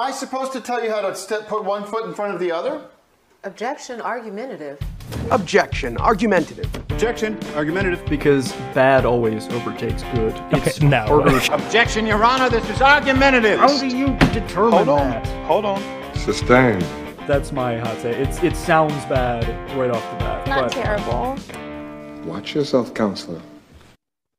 I supposed to tell you how to st- put one foot in front of the other? Objection argumentative. Objection. Argumentative. Objection. Argumentative. because bad always overtakes good. Okay, no. harder- Objection, Your Honor. This is argumentative. How do you determine Hold on. that? Hold on. Sustained. That's my hot take. It's it sounds bad right off the bat. Not but- terrible. Watch yourself, counselor.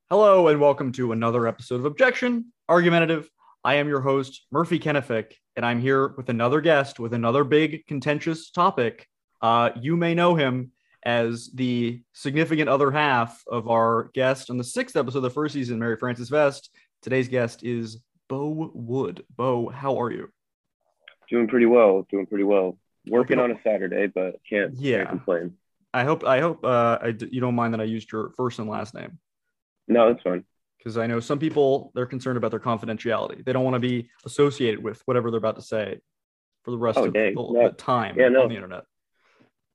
Hello and welcome to another episode of Objection Argumentative. I am your host Murphy Kennefic, and I'm here with another guest with another big contentious topic. Uh, you may know him as the significant other half of our guest on the sixth episode of the first season, Mary Frances Vest. Today's guest is Bo Wood. Bo, how are you? Doing pretty well. Doing pretty well. Working on a Saturday, but can't, Yeah. can't complain. I hope I hope uh, I d- you don't mind that I used your first and last name. No, it's fine. Because I know some people they're concerned about their confidentiality. They don't want to be associated with whatever they're about to say for the rest Oh, of dang. the, No. the time Yeah, no. on the internet.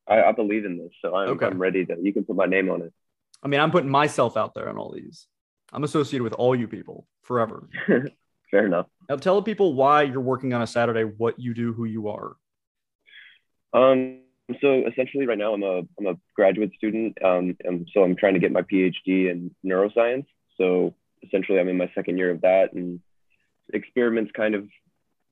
I, I believe in this, so I'm, Okay. I'm ready to. You can put my name on it. I mean, I'm putting myself out there on all these. I'm associated with all you people forever. Fair enough. Now, tell the people why you're working on a Saturday, what you do, who you are. Um, so essentially, right now I'm a I'm a graduate student. Um, and so I'm trying to get my PhD in neuroscience. So essentially, I'm in my second year of that, and experiments kind of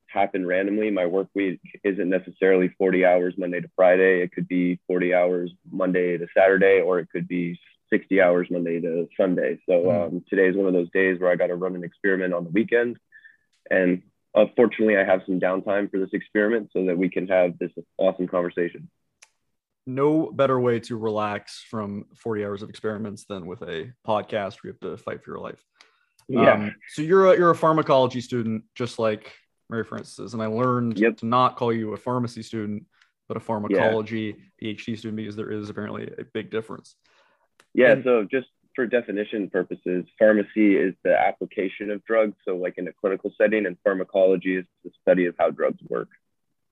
happen randomly. My work week isn't necessarily 40 hours Monday to Friday. It could be 40 hours Monday to Saturday, or it could be 60 hours Monday to Sunday. So Mm. um, today is one of those days where I got to run an experiment on the weekend, and unfortunately, I have some downtime for this experiment so that we can have this awesome conversation. No better way to relax from 40 hours of experiments than with a podcast where you have to fight for your life. Yeah. Um, so you're a, you're a pharmacology student, just like Mary Frances is, and I learned Yep. to not call you a pharmacy student, but a pharmacology PhD student because there is apparently a big difference. Yeah, And- so just for definition purposes, pharmacy is the application of drugs. So, like in a clinical setting, and pharmacology is the study of how drugs work.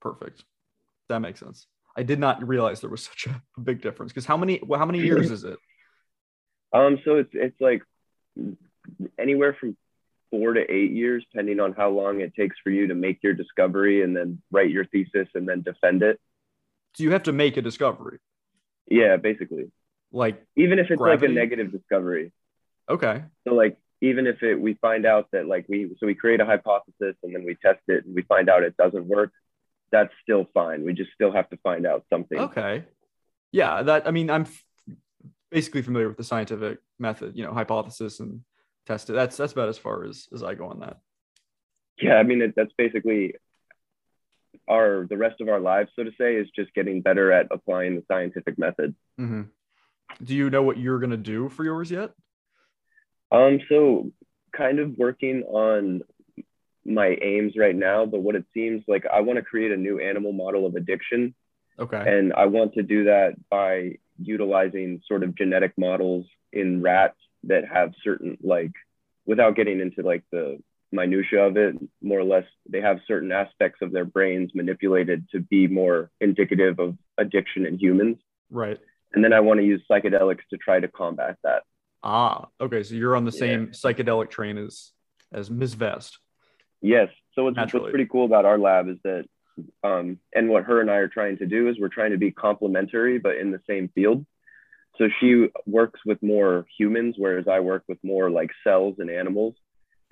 Perfect. That makes sense. I did not realize there was such a big difference because how many well, how many years is it? Um, so it's it's like anywhere from four to eight years, depending on how long it takes for you to make your discovery and then write your thesis and then defend it. So you have to make a discovery. Yeah, basically. Like, Even if it's Gravity? like a negative discovery. okay, So like even if it we find out that like we so we create a hypothesis and then we test it and we find out it doesn't work, that's still fine. We just still have to find out something. okay, yeah. That I mean, I'm f- basically familiar with the scientific method. You know, hypothesis and test it. That's that's about as far as as I go on that. Yeah, I mean it, that's basically our the rest of our lives, so to say, is just getting better at applying the scientific method. hmm Do you know what you're gonna do for yours yet? Um, so kind of working on my aims right now, but what it seems like I want to create a new animal model of addiction Okay. and I want to do that by utilizing sort of genetic models in rats that have certain like without getting into like the minutia of it more or less they have certain aspects of their brains manipulated to be more indicative of addiction in humans Right. and then i want to use psychedelics to try to combat that Ah. Okay. So you're on the Yeah. same psychedelic train as as Ms. Vest. Yes. So what's, Naturally. what's pretty cool about our lab is that um, and what her and i are trying to do is we're trying to be complementary but in the same field. So she works with more humans whereas i work with more like cells and animals.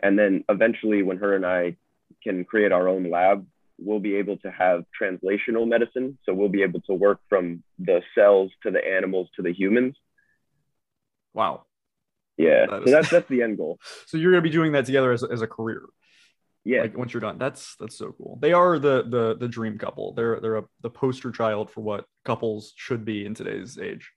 And then eventually when her and i can create our own lab we'll be able to have translational medicine. So we'll be able to work from the cells to the animals to the humans. Wow. yeah. That so that's that's the end goal. So you're gonna be doing that together as, as a career. Yeah. like once you're done that's that's so cool. They are the the the dream couple. They're they're a, the poster child for what couples should be in today's age.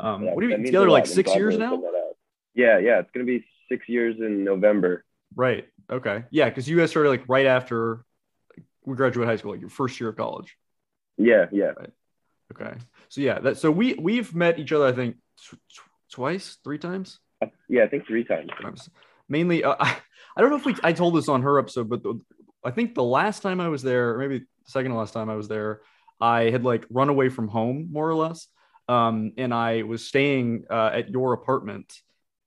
Um That- what do you means together like six years now? put that out. yeah yeah it's going to be six years in november. Right okay. Yeah because you guys started like right after we graduated high school like your first year of college. Yeah yeah. Okay. So yeah that so we we've met each other i think tw- tw- twice? Three times? Yeah i think three times. Times. Mainly, uh, I, I don't know if we I told this on her episode, but the, I think the last time I was there, or maybe the second to last time I was there, I had like run away from home more or less, um, and I was staying uh, at your apartment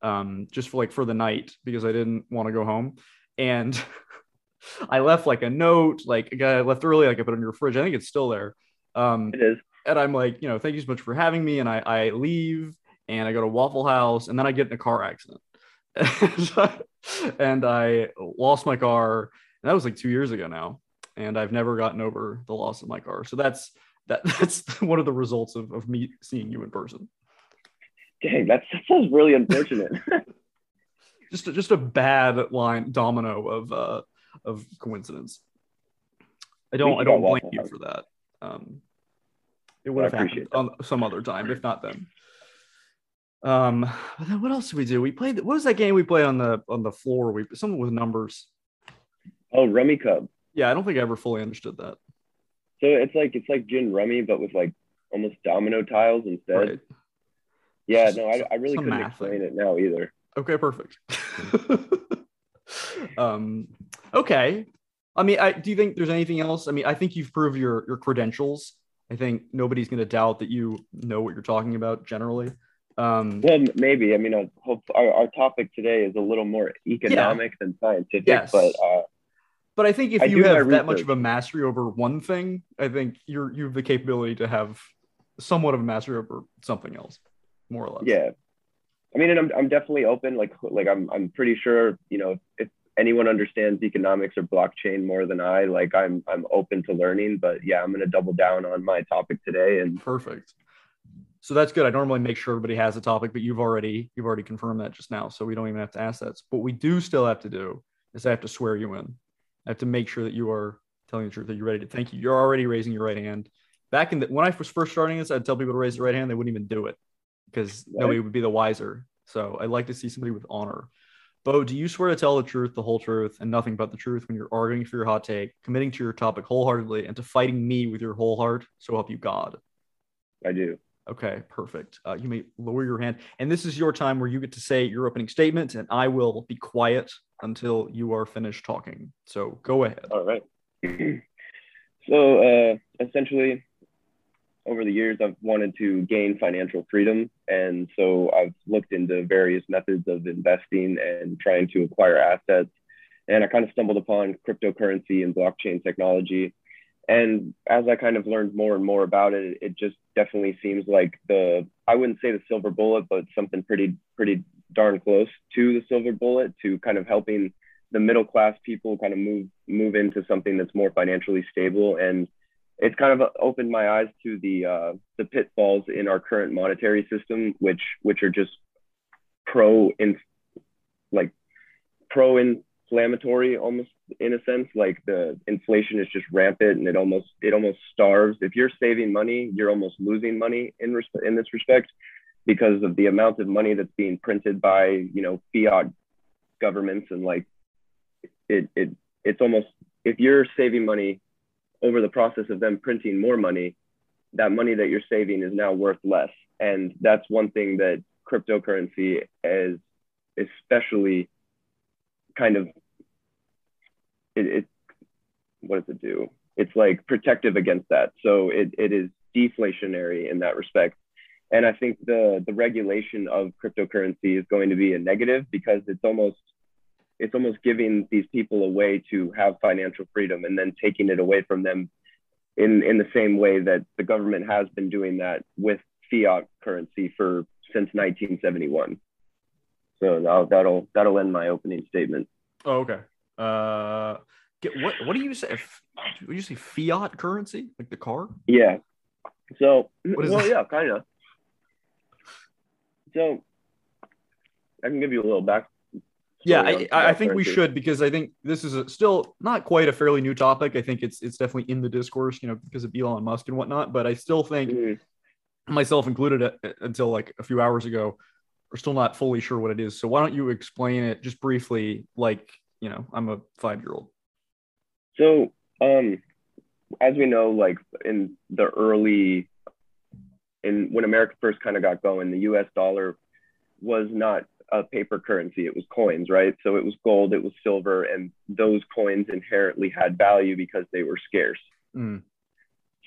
um, just for like for the night because I didn't want to go home, and I left like a note, like a guy I left early, like I put it in your fridge. I think it's still there. Um, It is. and I'm like, you know, thank you so much for having me. And I, I leave and I go to Waffle House and then I get in a car accident. and I lost my car. And that was like two years ago now. And I've never gotten over the loss of my car. So that's that that's one of the results of, of me seeing you in person. Dang, that's, that sounds really unfortunate. Just a, just a bad line domino of uh of coincidence. I don't I don't blame you for that. Um it would have happened appreciate on some other time, if not then. Um, but then what else did we do? We played. What was that game we played on the on the floor? We something with numbers. oh, Rummikub. Yeah, I don't think I ever fully understood that. So it's like it's like gin rummy, but with like almost domino tiles instead. Right. Yeah, no, I, I really some couldn't explain thing. it now either. Okay, perfect. um, okay. I mean, I do you think there's anything else? I mean, I think you've proved your your credentials. I think nobody's going to doubt that you know what you're talking about generally. Um, Well, maybe. I mean, I hope our, our topic today is a little more economic than scientific, Yes. but uh, But I think if I you have that much of a mastery over one thing, I think you're you have the capability to have somewhat of a mastery over something else, more or less. yeah. I mean, and I'm, I'm definitely open. Like, like I'm, I'm pretty sure, you know, if anyone understands economics or blockchain more than I, like I'm, I'm open to learning, but yeah, I'm going to double down on my topic today. And Perfect. So that's good. I normally make sure everybody has a topic, but you've already you've already confirmed that just now, so we don't even have to ask that. What we do still have to do is I have to swear you in. I have to make sure that you are telling the truth, that you're ready to. Thank you. You're already raising your right hand. Back in the when I was first starting this, I'd tell people to raise their right hand. They wouldn't even do it because Right. nobody would be the wiser. So I'd like to see somebody with honor. Bo, do you swear to tell the truth, the whole truth, and nothing but the truth when you're arguing for your hot take, committing to your topic wholeheartedly, and to fighting me with your whole heart? So help you God. I do. Okay, perfect. Uh, you may lower your hand. And this is your time where you get to say your opening statement, and I will be quiet until you are finished talking. So go ahead. All right. so uh, essentially, over the years, I've wanted to gain financial freedom. And so I've looked into various methods of investing and trying to acquire assets. And I kind of stumbled upon cryptocurrency and blockchain technology. And as I kind of learned more and more about it, it just definitely seems like the, I wouldn't say the silver bullet, but something pretty, pretty darn close to the silver bullet to kind of helping the middle class people kind of move move into something that's more financially stable. And it's kind of opened my eyes to the uh, the pitfalls in our current monetary system which which are just pro in like pro inflammatory almost in a sense like the inflation is just rampant and it almost it almost starves. If you're saving money you're almost losing money in res- in this respect because of the amount of money that's being printed by you know fiat governments and like it, it it's almost if you're saving money over the process of them printing more money that money that you're saving is now worth less. And that's one thing that cryptocurrency is especially kind of it, it what does it do? It's like protective against that. So it, it is deflationary in that respect. And i think the the regulation of cryptocurrency is going to be a negative because it's almost it's almost giving these people a way to have financial freedom and then taking it away from them in in the same way that the government has been doing that with fiat currency for since 1971 so that'll that'll, that'll end my opening statement. Oh, okay. Uh, get, what what do you say? F- Would you say fiat currency, like the car? yeah so well that? yeah kind of so i can give you a little back Yeah, I, I think we should because I think this is a, still not quite a fairly new topic. I think it's it's definitely in the discourse, you know, because of Elon Musk and whatnot. But I still think, Mhm. myself included, uh, until like a few hours ago, we're still not fully sure what it is. So why don't you explain it just briefly, like you know, I'm a five year old. So, um, as we know, like in the early, in when America first kind of got going, the U.S. dollar was not a paper currency; it was coins, right? So it was gold, it was silver, and those coins inherently had value because they were scarce. Mm.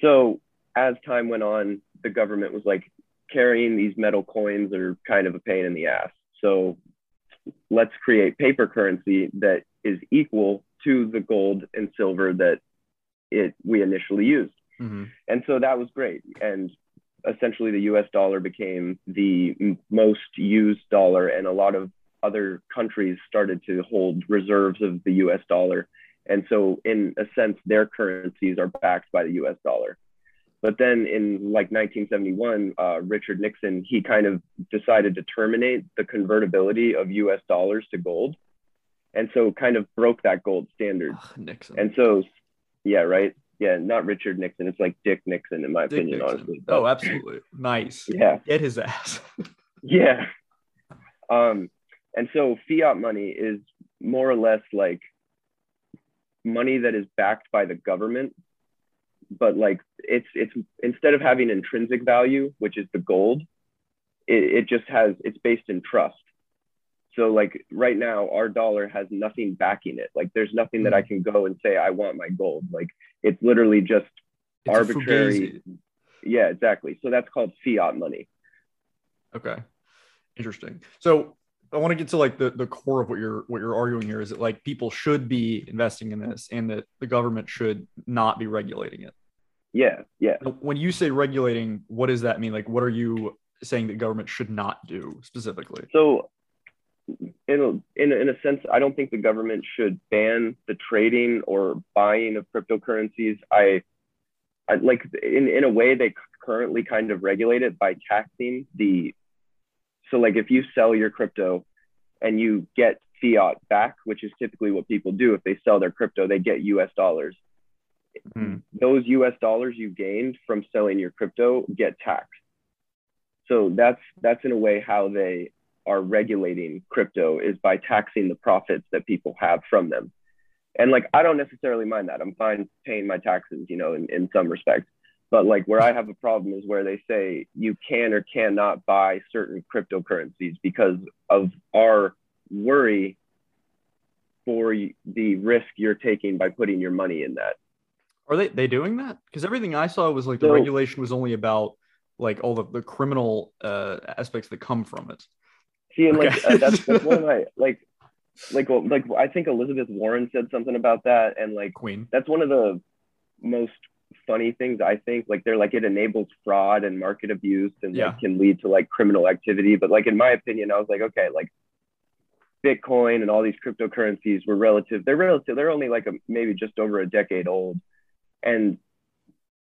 So as time went on, the government was like carrying these metal coins are kind of a pain in the ass. So let's create paper currency that is equal to the gold and silver that it we initially used. hmm And so that was great. And essentially, the US dollar became the m- most used dollar, and a lot of other countries started to hold reserves of the US dollar. And so, in a sense, their currencies are backed by the US dollar. But then in like 1971, uh, Richard Nixon, he kind of decided to terminate the convertibility of US dollars to gold. And so kind of broke that gold standard. Ugh, Nixon. And so, yeah, right. Yeah, not Richard Nixon. It's like Dick Nixon, in my Dick opinion, Nixon. honestly. Oh, absolutely. Nice. yeah, Get his ass. yeah. Um, and so fiat money is more or less like money that is backed by the government, but like it's it's instead of having intrinsic value, which is the gold, it, it just has it's based in trust. So like right now, our dollar has nothing backing it. Like there's nothing that I hmm. can go and say I want my gold. Like it's literally just It's arbitrary. Yeah, exactly. So that's called fiat money. Okay. Interesting. So I want to get to like the, the core of what you're what you're arguing here is that like people should be investing in this and that the government should not be regulating it. Yeah, yeah. When you say regulating, what does that mean? Like what are you saying that government should not do specifically? So, in a, in a, in a sense, I don't think the government should ban the trading or buying of cryptocurrencies. I, I like in in a way they currently kind of regulate it by taxing the. So, like if you sell your crypto, and you get fiat back, which is typically what people do if they sell their crypto, they get U.S. dollars. Hmm. Those U.S. dollars you gained from selling your crypto get taxed. So that's that's in a way how they are regulating crypto is by taxing the profits that people have from them. And like I don't necessarily mind that. I'm fine paying my taxes, you know, in, in some respects. But like where I have a problem is where they say you can or cannot buy certain cryptocurrencies because of our worry for the risk you're taking by putting your money in that. Are they they doing that? Because everything I saw was like the So- regulation was only about like all the, the criminal uh, aspects that come from it. See, and like Okay. uh, that's, that's one of my like, like, well, like I think Elizabeth Warren said something about that, and like Queen. that's one of the most funny things I think. Like they're like it enables fraud and market abuse, and Yeah. like, can lead to like criminal activity. But like in my opinion, I was like, okay, like Bitcoin and all these cryptocurrencies were relative. They're relative. They're only like a, maybe just over a decade old, and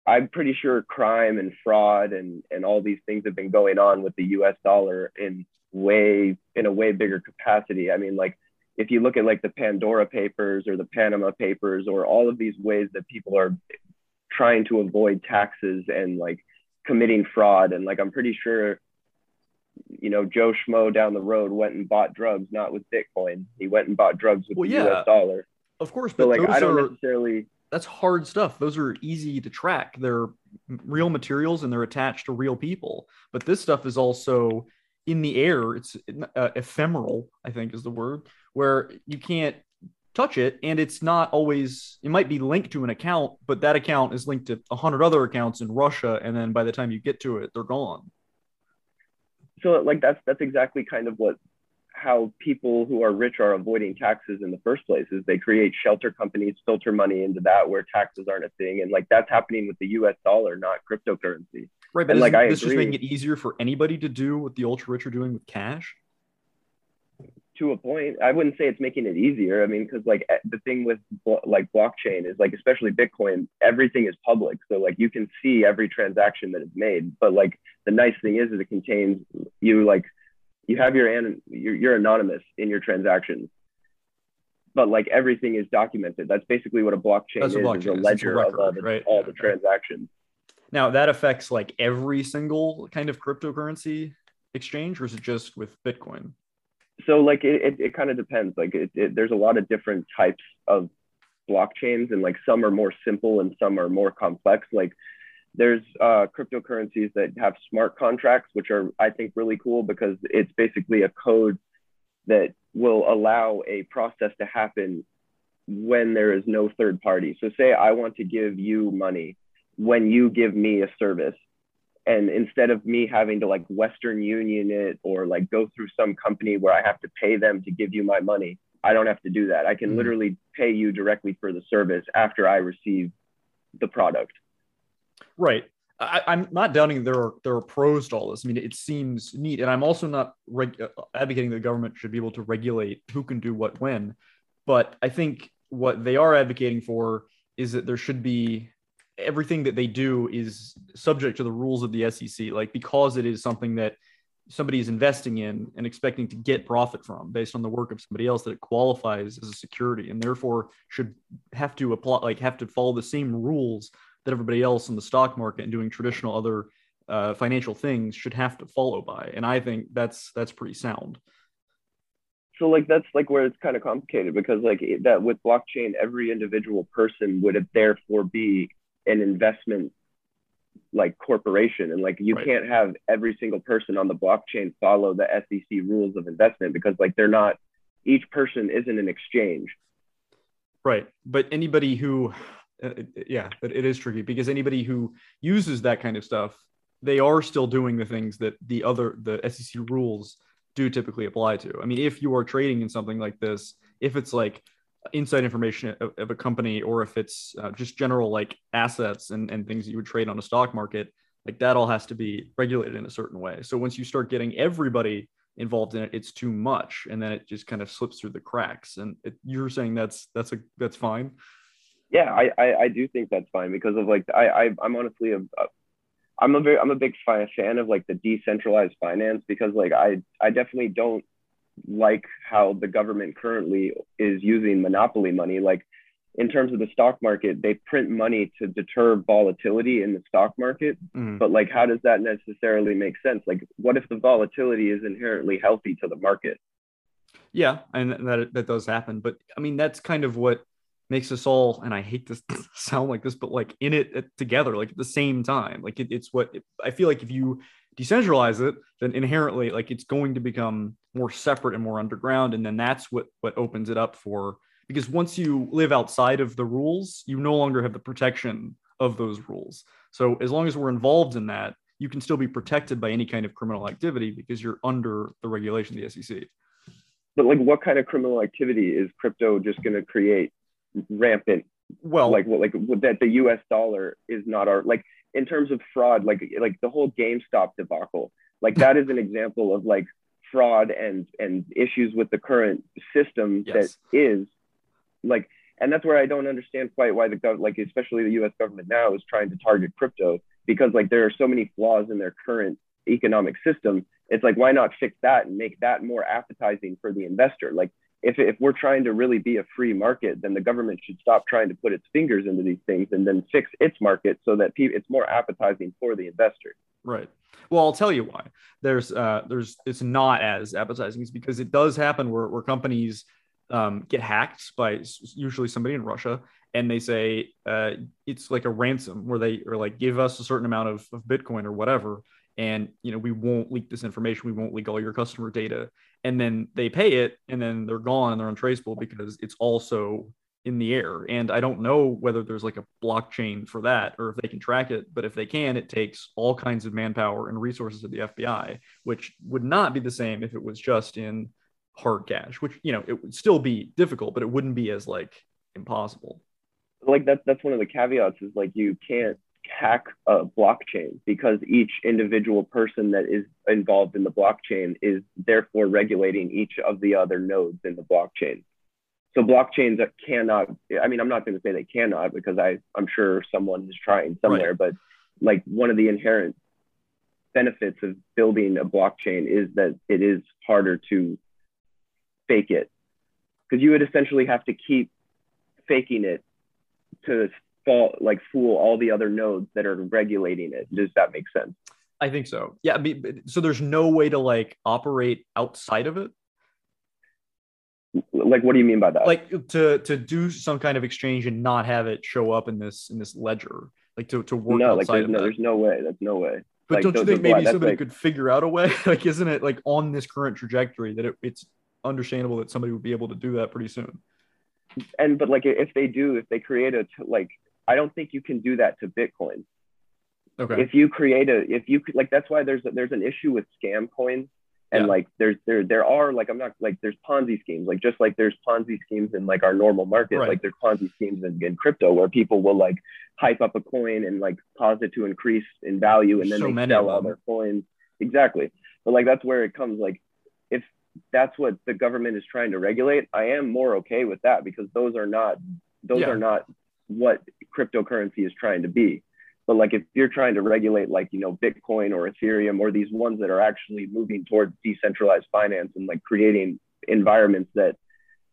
I'm pretty sure crime and fraud and and all these things have been going on with the U.S. dollar in way in a way bigger capacity. I mean, like if you look at like the Pandora Papers or the Panama Papers or all of these ways that people are trying to avoid taxes and like committing fraud and like I'm pretty sure you know Joe Schmo down the road went and bought drugs not with Bitcoin. He went and bought drugs with Well, the yeah, US dollar. Of course, but So like those I don't are necessarily that's hard stuff. Those are easy to track. They're real materials and they're attached to real people. But this stuff is also in the air. It's uh, ephemeral, I think is the word, where you can't touch it and it's not always it might be linked to an account but that account is linked to 100 other accounts in russia and then by the time you get to it they're gone so like that's that's exactly kind of what how people who are rich are avoiding taxes in the first place is they create shelter companies filter money into that where taxes aren't a thing and like that's happening with the us dollar not cryptocurrency right but like, I this just making it easier for anybody to do what the ultra rich are doing with cash? To a point i wouldn't say it's making it easier. I mean because like eh, the thing with like blockchain is like especially bitcoin everything is public. So like you can see every transaction that is made. But like the nice thing is is it contains you like you have your an you're, you're anonymous in your transactions but like everything is documented. That's basically what a blockchain That's is is blockchain a is. A ledger of all record, the, right? all Yeah, the transactions now that affects like every single kind of cryptocurrency exchange or is it just with bitcoin? So like it, it, it kind of depends. Like it, it, there's a lot of different types of blockchains and like some are more simple and some are more complex. Like there's uh, cryptocurrencies that have smart contracts which are i think really cool because it's basically a code that will allow a process to happen when there is no third party. So say i want to give you money when you give me a service and instead of me having to like western union it or like go through some company where i have to pay them to give you my money I don't have to do that. I can Mhm. literally pay you directly for the service after I receive the product. Right. I, I'm not doubting there are there are pros to all this. I mean, it seems neat, and I'm also not reg- uh, advocating the government should be able to regulate who can do what when. But I think what they are advocating for is that there should be everything that they do is subject to the rules of the SEC, like because it is something that somebody is investing in and expecting to get profit from based on the work of somebody else that it qualifies as a security and therefore should have to apply like have to follow the same rules that everybody else in the stock market and doing traditional other uh, financial things should have to follow by. And i think that's that's pretty sound. So like that's like where it's kind of complicated because like that with blockchain, every individual person would therefore be an investment like corporation and like you Right. can't have every single person on the blockchain follow the SEC rules of investment because like they're not each person isn't an exchange. Right. But anybody who, uh, yeah, but it is tricky because anybody who uses that kind of stuff, they are still doing the things that the other, the SEC rules do typically apply to. I mean, if you are trading in something like this, if it's like inside information of, of a company or if it's uh, just general like assets and, and things you would trade on a stock market, like that all has to be regulated in a certain way. So once you start getting everybody involved in it, it's too much, and then it just kind of slips through the cracks. And it, you're saying that's that's a that's fine. Yeah, I, I I do think that's fine because of like I, I I'm honestly a, a I'm a very I'm a big fan of like the decentralized finance because like I I definitely don't like how the government currently is using monopoly money like in terms of the stock market they print money to deter volatility in the stock market Mhm. but like how does that necessarily make sense like what if the volatility is inherently healthy to the market Yeah, and that that does happen. But I mean, that's kind of what makes us all. And I hate to sound like this, but like in it uh, together, like at the same time. Like it, it's what I feel like if you decentralize it, then inherently, like it's going to become more separate and more underground, and then that's what what opens it up for. Because once you live outside of the rules, you no longer have the protection of those rules. So as long as we're involved in that, you can still be protected by any kind of criminal activity because you're under the regulation of the SEC. but like what kind of criminal activity is crypto just going to create rampant Well, like like that the US dollar is not our like in terms of fraud like like the whole GameStop debacle like that is an example of like fraud and and issues with the current system Yes. that is like and that's where I don't understand quite why the gov like especially the US government now is trying to target crypto because like there are so many flaws in their current economic system it's like why not fix that and make that more appetizing for the investor like if, if we're trying to really be a free market, then the government should stop trying to put its fingers into these things and then fix its market so that pe- it's more appetizing for the investor. Right. Well, I'll tell you why. There's uh there's it's not as appetizing. It's because it does happen where, where companies um, get hacked by usually somebody in Russia and they say uh, it's like a ransom where they are like give us a certain amount of, of Bitcoin or whatever and you know we won't leak this information we won't leak all your customer data and then they pay it and then they're gone and they're untraceable because it's also in the air. And i don't know whether there's like a blockchain for that or if they can track it but if they can it takes all kinds of manpower and resources of the fbi which would not be the same if it was just in hard cash which you know it would still be difficult but it wouldn't be as like impossible. Like that's that's one of the caveats is like you can't hack a blockchain because each individual person that is involved in the blockchain is therefore regulating each of the other nodes in the blockchain. So blockchains cannot, I mean, I'm not going to say they cannot because I, I'm sure someone is trying somewhere, but like one of the inherent benefits of building a blockchain is that it is harder to fake it because you would essentially have to keep faking it to fall like fool all the other nodes that are regulating it. Does that make sense? i think so yeah I mean, so there's no way to like operate outside of it Like, what do you mean by that? like to to do some kind of exchange and not have it show up in this in this ledger like to, to work no, like outside there's of no, there's no way. That's no way. but like, don't you think maybe that's somebody like- could figure out a way like isn't it like on this current trajectory that it, it's understandable that somebody would be able to do that pretty soon And but like if they do, if they create a like, I don't think you can do that to Bitcoin. okay If you create a, if you could- like, that's why there's a, there's an issue with scam coins And Yeah. like there's there there are like I'm not like there's Ponzi schemes like just like there's Ponzi schemes in like our normal market Right. like there's Ponzi schemes in, in crypto where people will like hype up a coin and like cause it to increase in value and then So they sell all their coins exactly but like that's where it comes like if that's what the government is trying to regulate I am more okay with that because those are not those Yeah. are not what cryptocurrency is trying to be but like if you're trying to regulate like you know bitcoin or ethereum or these ones that are actually moving towards decentralized finance and like creating environments that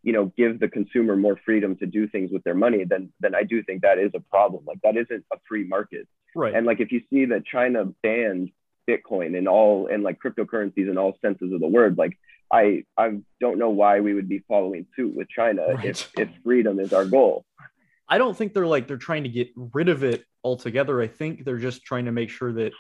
you know give the consumer more freedom to do things with their money then then i do think that is a problem like that isn't a free market Right. and like if you see that china banned bitcoin and all and like cryptocurrencies in all senses of the word like i i don't know why we would be following suit with china Right. if if freedom is our goal I don't think they're like they're trying to get rid of it altogether. I think they're just trying to make sure that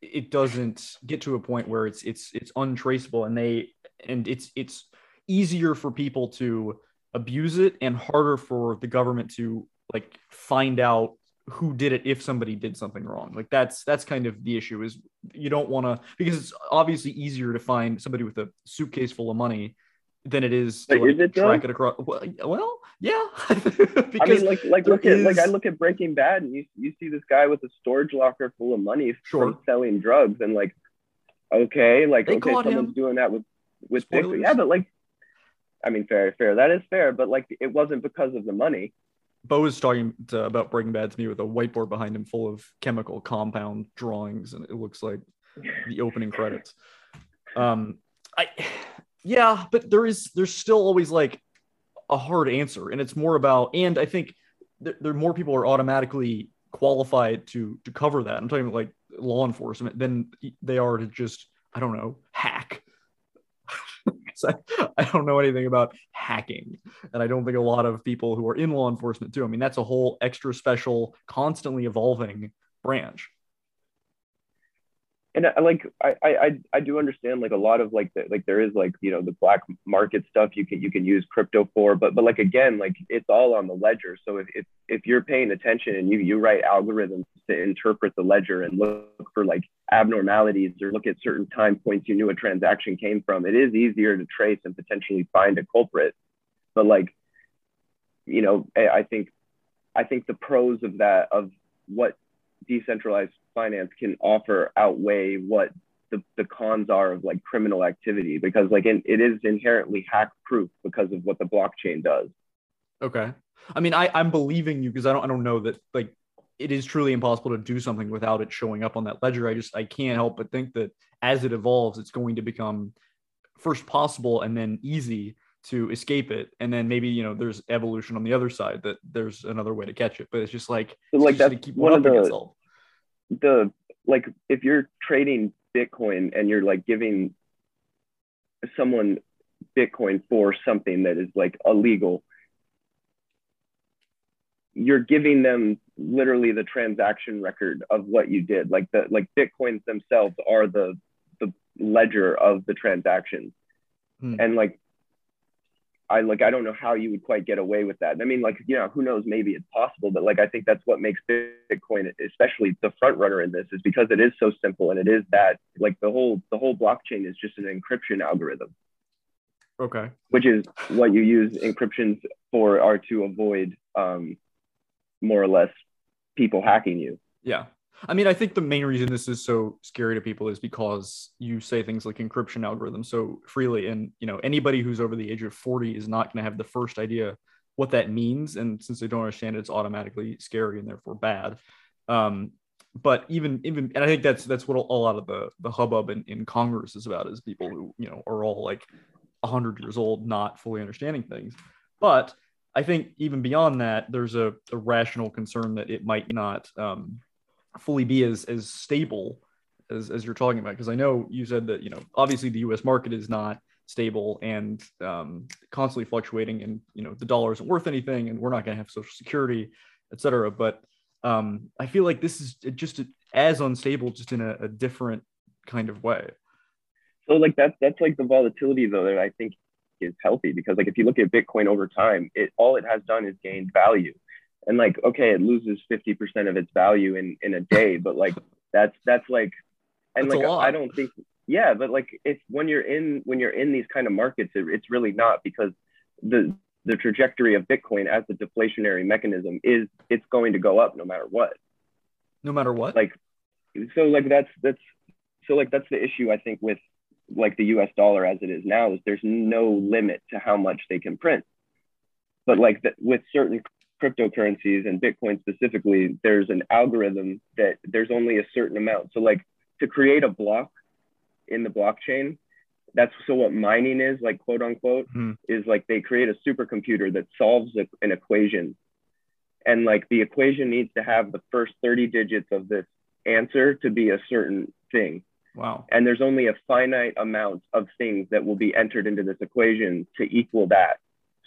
it doesn't get to a point where it's it's it's untraceable and they and it's it's easier for people to abuse it and harder for the government to like find out who did it if somebody did something wrong. Like that's that's kind of the issue is you don't want to because it's obviously easier to find somebody with a suitcase full of money than it is to like, is it, though? track it across. Well, well yeah. I mean, like, like look at like I look at Breaking Bad, and you you see this guy with a storage locker full of money Sure. from selling drugs, and like, okay, like They okay, someone's him. doing that with with Spoilers. Yeah, but like, I mean, fair, fair. That is fair, but like, it wasn't because of the money. Bo was talking to, about Breaking Bad to me with a whiteboard behind him full of chemical compound drawings, and it looks like the opening credits. Um, I, yeah, but there is there's still always like a hard answer, and it's more about, and I think there, there more people are automatically qualified to to cover that. I'm talking about like law enforcement than they are to just I don't know hack. I, I don't know anything about hacking and I don't think a lot of people who are in law enforcement do. I mean, that's a whole extra special, constantly evolving branch. And I, like I, I I- I do understand like a lot of like the, like there is like you know the black market stuff you can you can use crypto for but but like again like it's all on the ledger. So if if, if you're paying attention and you you write algorithms to interpret the ledger and look for like abnormalities or look at certain time points you knew a transaction came from it is easier to trace and potentially find a culprit. But like you know I, I think I think the pros of that of what decentralized finance can offer outweigh what the, the cons are of like criminal activity because like in, it is inherently hack proof because of what the blockchain does Okay. I mean, I, I'm believing you because I don't I don't know that like it is truly impossible to do something without it showing up on that ledger. I just I can't help but think that as it evolves, it's going to become first possible and then easy to escape it. And then maybe, you know, there's evolution on the other side that there's another way to catch it. But it's just like So, like, that's to keep one of the-. The like if you're trading bitcoin and you're like giving someone bitcoin for something that is like illegal you're giving them literally the transaction record of what you did like the like bitcoins themselves are the the ledger of the transaction Hmm. and like I like I don't know how you would quite get away with that. I mean, like you know, who knows? Maybe it's possible, but like I think that's what makes Bitcoin, especially the front runner in this, is because it is so simple and it is that like the whole the whole blockchain is just an encryption algorithm, Okay. which is what you use encryptions for are to avoid um, more or less people hacking you. Yeah. I mean, I think the main reason this is so scary to people is because you say things like encryption algorithms so freely. And, you know, anybody who's over the age of 40 is not going to have the first idea what that means. And since they don't understand it, it's automatically scary and therefore bad. Um, but even, even, and I think that's, that's what a lot of the, the hubbub in, in Congress is about is people who, you know, are all like 100 years old, not fully understanding things. But I think even beyond that, there's a, a rational concern that it might not, um, fully be as as stable as, as you're talking about. Because i know you said that you know obviously the us market is not stable and um, constantly fluctuating and you know the dollar isn't worth anything and we're not going to have social security et cetera. But um, i feel like this is just as unstable just in a, a different kind of way. So like that's that's like the volatility though that I think is healthy because like if you look at Bitcoin over time, it all it has done is gained value. And like, okay, it loses 50% of its value in in a day, but like that's that's like and That's like. I don't think yeah, but like if when you're in when you're in these kind of markets, it, it's really not because the the trajectory of Bitcoin as a deflationary mechanism is it's going to go up no matter what. No matter what. Like so like that's that's so like that's the issue I think with like the US dollar as it is now is there's no limit to how much they can print. But like the, with certain cryptocurrencies and Bitcoin specifically, there's an algorithm that there's only a certain amount. So like to create a block in the blockchain, that's so what mining is like quote unquote Mhm. is like they create a supercomputer that solves a, an equation and like the equation needs to have the first 30 digits of this answer to be a certain thing wow. and there's only a finite amount of things that will be entered into this equation to equal that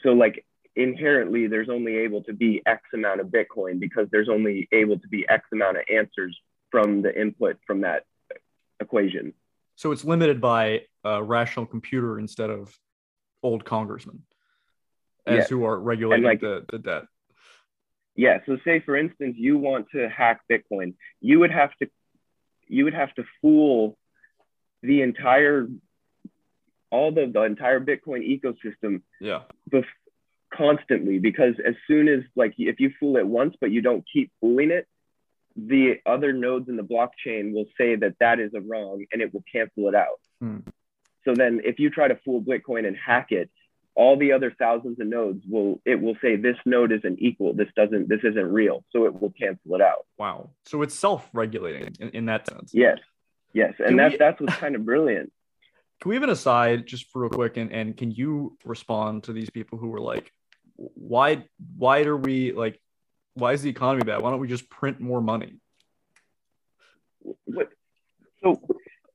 so like inherently there's only able to be x amount of bitcoin because there's only able to be x amount of answers from the input from that equation So it's limited by a rational computer instead of old congressmen as Yeah. who are regulating like- the, the debt. yeah so say for instance you want to hack bitcoin you would have to you would have to fool the entire all the, the entire bitcoin ecosystem Yeah. bef- constantly because as soon as like if you fool it once but you don't keep fooling it the other nodes in the blockchain will say that that is a wrong and it will cancel it out Hmm. so then if you try to fool bitcoin and hack it all the other thousands of nodes will it will say this node isn't equal this doesn't this isn't real so it will cancel it out Wow. So it's self-regulating in, in that sense. yes yes and that's we- that's what's kind of brilliant Can we have an aside just real quick and, and can you respond to these people who were like, why why are we like why is the economy bad? Why don't we just print more money? what so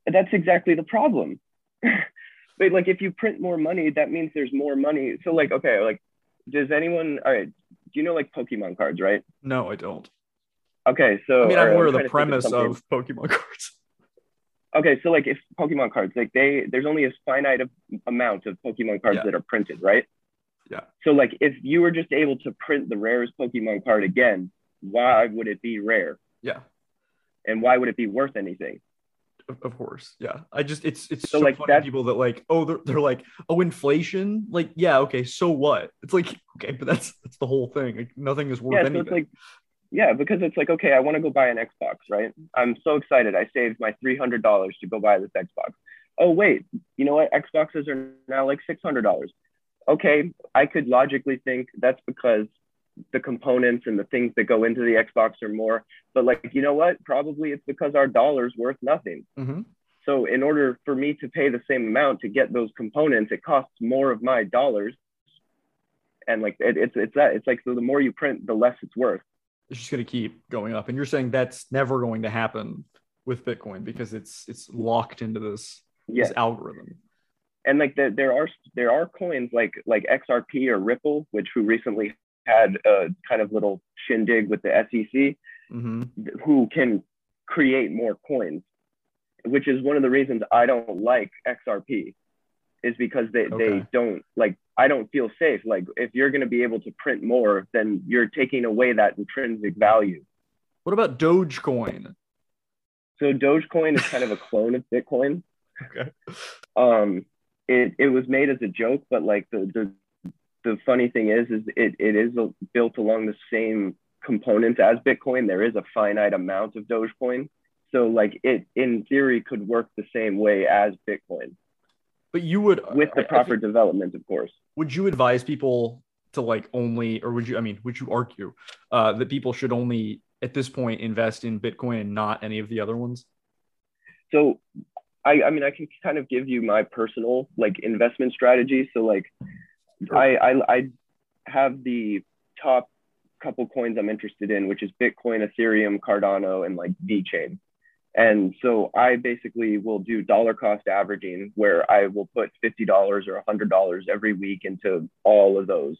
that's exactly the problem but like if you print more money that means there's more money so like okay like does anyone all right do you know like pokemon cards right No, I don't. okay so I mean, I'm right, aware of the premise something. of Pokemon cards. okay so like if pokemon cards like they there's only a finite of, amount of pokemon cards Yeah. that are printed right Yeah. so like if you were just able to print the rarest pokemon card again why would it be rare Yeah, and why would it be worth anything of, course. Yeah. I just it's it's So, so, like, funny people that like, oh, they're, they're like, oh, inflation. Like, yeah, okay, so what? It's like, okay, but that's that's the whole thing. Like, nothing is worth yeah, so anything. it's like, yeah, because it's like, okay, I want to go buy an Xbox, right? I'm so excited. I saved my three hundred dollars to go buy this Xbox. Oh wait, you know what? Xboxes are now like six hundred dollars. Okay, I could logically think that's because the components and the things that go into the Xbox are more. But like, you know what? Probably it's because our dollar's worth nothing. Mhm. So in order for me to pay the same amount to get those components, it costs more of my dollars. And like it, it's it's that it's like so the more you print, the less it's worth. it's just going to keep going up and you're saying that's never going to happen with bitcoin because it's it's locked into this Yes. this algorithm and like the, there are there are coins like like XRP or Ripple, which who recently had a kind of little shindig with the SEC, hmm who can create more coins, which is one of the reasons I don't like XRP, is because they they don't like I don't feel safe. Like if you're going to be able to print more, then you're taking away that intrinsic value. what about dogecoin So Dogecoin is kind of a clone of Bitcoin. okay um it, it was made as a joke but like the the, the funny thing is is it, it is built along the same components as bitcoin. There is a finite amount of dogecoin. So like it in theory could work the same way as bitcoin. But you would with the proper think- development of course. Would you advise people to like only or would you i mean would you argue uh that people should only at this point invest in bitcoin and not any of the other ones? So I, I mean i can kind of give you my personal like investment strategy. So like I, I i have the top couple coins i'm interested in which is bitcoin ethereum cardano and like VeChain. and so i basically will do dollar cost averaging where i will put $50 or $100 every week into all of those.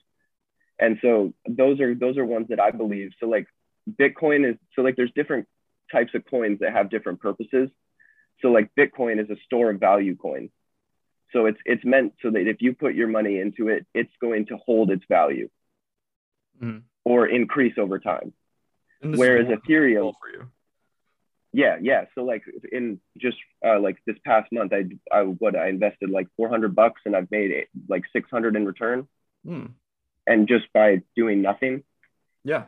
And so those are those are ones that i believe. So like bitcoin is so like there's different types of coins that have different purposes so like Bitcoin is a store of value coin. So it's it's meant so that if you put your money into it, it's going to hold its value Mhm. or increase over time. And this is Whereas Ethereum, for you Yeah, yeah. So like in just uh, like this past month, I I what I invested like 400 bucks and I've made it like 600 in return, Hmm. and just by doing nothing. Yeah.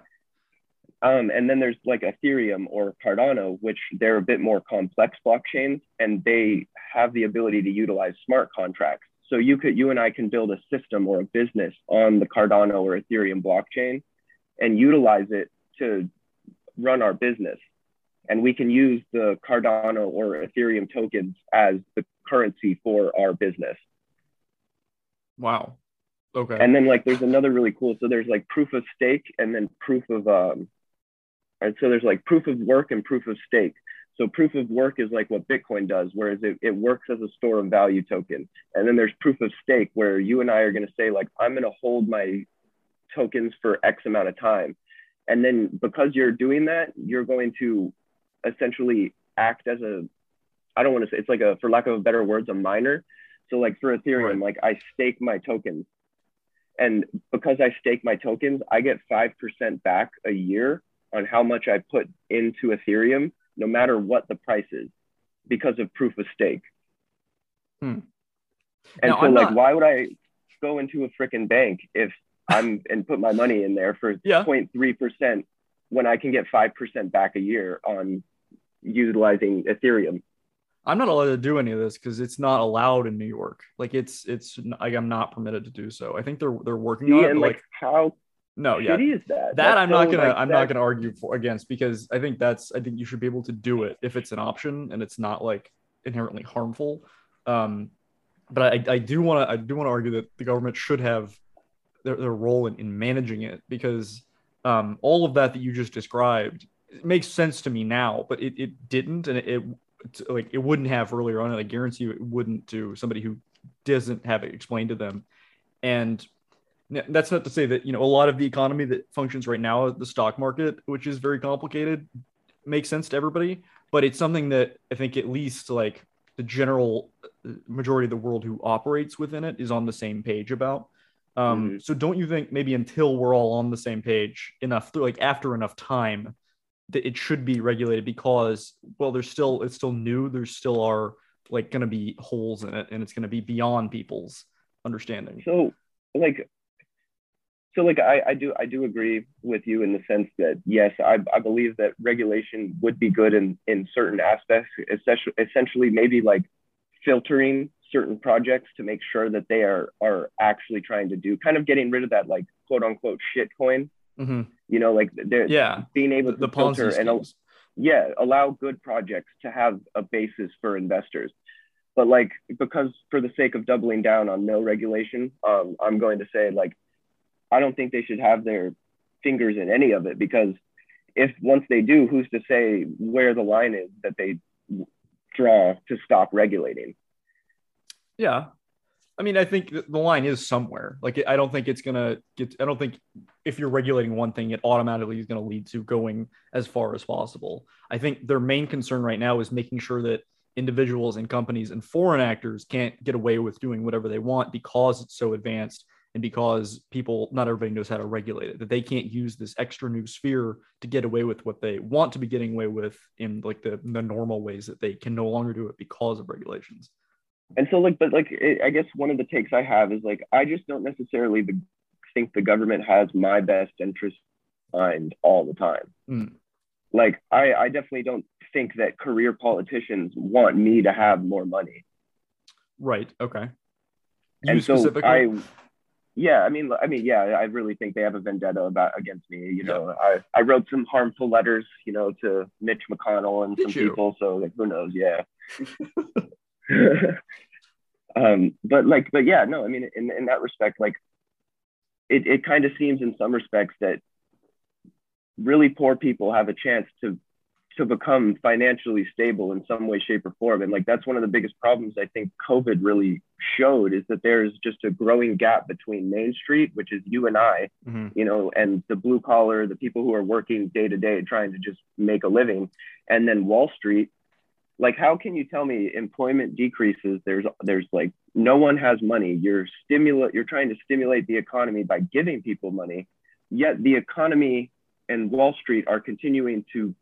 Um, and then there's like Ethereum or Cardano, which they're a bit more complex blockchains, and they have the ability to utilize smart contracts. So you could, you and I can build a system or a business on the Cardano or Ethereum blockchain, and utilize it to run our business. And we can use the Cardano or Ethereum tokens as the currency for our business. Wow. Okay. And then like there's another really cool. So there's like proof of stake and then proof of um and so there's like proof of work and proof of stake. So proof of work is like what Bitcoin does, whereas it, it works as a store of value token. And then there's proof of stake where you and I are gonna say, like, I'm gonna hold my tokens for X amount of time. And then because you're doing that, you're going to essentially act as a I don't want to say it's like a for lack of a better words, a miner. So like for Ethereum, like I stake my tokens and because I stake my tokens, I get 5% back a year on how much I put into Ethereum, no matter what the price is, because of proof of stake. Hmm. And Now, so, I'm like, not- why would I go into a freaking bank if I'm and put my money in there for Yeah. 0.3% when I can get 5% back a year on utilizing Ethereum? I'm not allowed to do any of this because it's not allowed in New York. Like it's it's like I'm not permitted to do so. I think they're they're working on it. and like, like how no, yeah, that? that That's I'm not gonna like, I'm that- not gonna argue for against because I think that's I think you should be able to do it if it's an option and it's not like inherently harmful. Um, but I, I do want to I do want to argue that the government should have their, their role in, in managing it because um, all of that that you just described makes sense to me now, but it, it didn't and it, it like it wouldn't have earlier on and I guarantee you it wouldn't to somebody who doesn't have it explained to them. And that's not to say that you know a lot of the economy that functions right now, the stock market, which is very complicated, makes sense to everybody. But it's something that I think at least like the general uh, majority of the world who operates within it is on the same page about. Um, Mhm. So don't you think maybe until we're all on the same page enough, like after enough time, that it should be regulated because well, there's still it's still new. There still are like going to be holes in it, and it's going to be beyond people's understanding. so like so like I, I do I do agree with you in the sense that yes I, I believe that regulation would be good in in certain aspects essentially essentially maybe like filtering certain projects to make sure that they are are actually trying to do kind of getting rid of that like quote unquote shit coin. Mhm. you know like they're Yeah, being able to the filter and al- yeah allow good projects to have a basis for investors. But like because for the sake of doubling down on no regulation um, i'm going to say like i don't think they should have their fingers in any of it because if once they do who's to say where the line is that they draw to stop regulating Yeah. I mean, I think the line is somewhere. Like, I don't think it's going to get, I don't think if you're regulating one thing, it automatically is going to lead to going as far as possible. I think their main concern right now is making sure that individuals and companies and foreign actors can't get away with doing whatever they want because it's so advanced and because people, not everybody knows how to regulate it, that they can't use this extra new sphere to get away with what they want to be getting away with in like the, the normal ways that they can no longer do it because of regulations. and so like but like i guess one of the takes i have is like i just don't necessarily think the government has my best interest in mind all the time Mm. like I, I definitely don't think that career politicians want me to have more money Right. Okay. You and so i yeah i mean i mean yeah i really think they have a vendetta about against me you know i i wrote some harmful letters you know to mitch mcconnell and Did some you? people so like who knows yeah um but like but yeah no i mean in in that respect like it, it kind of seems in some respects that really poor people have a chance to to become financially stable in some way shape or form and like that's one of the biggest problems i think covid really showed is that there's just a growing gap between main street which is you and i Mhm. you know and the blue collar the people who are working day to day trying to just make a living and then wall street like how can you tell me employment decreases there's there's like no one has money you're stimulate you're trying to stimulate the economy by giving people money yet the economy and wall street are continuing to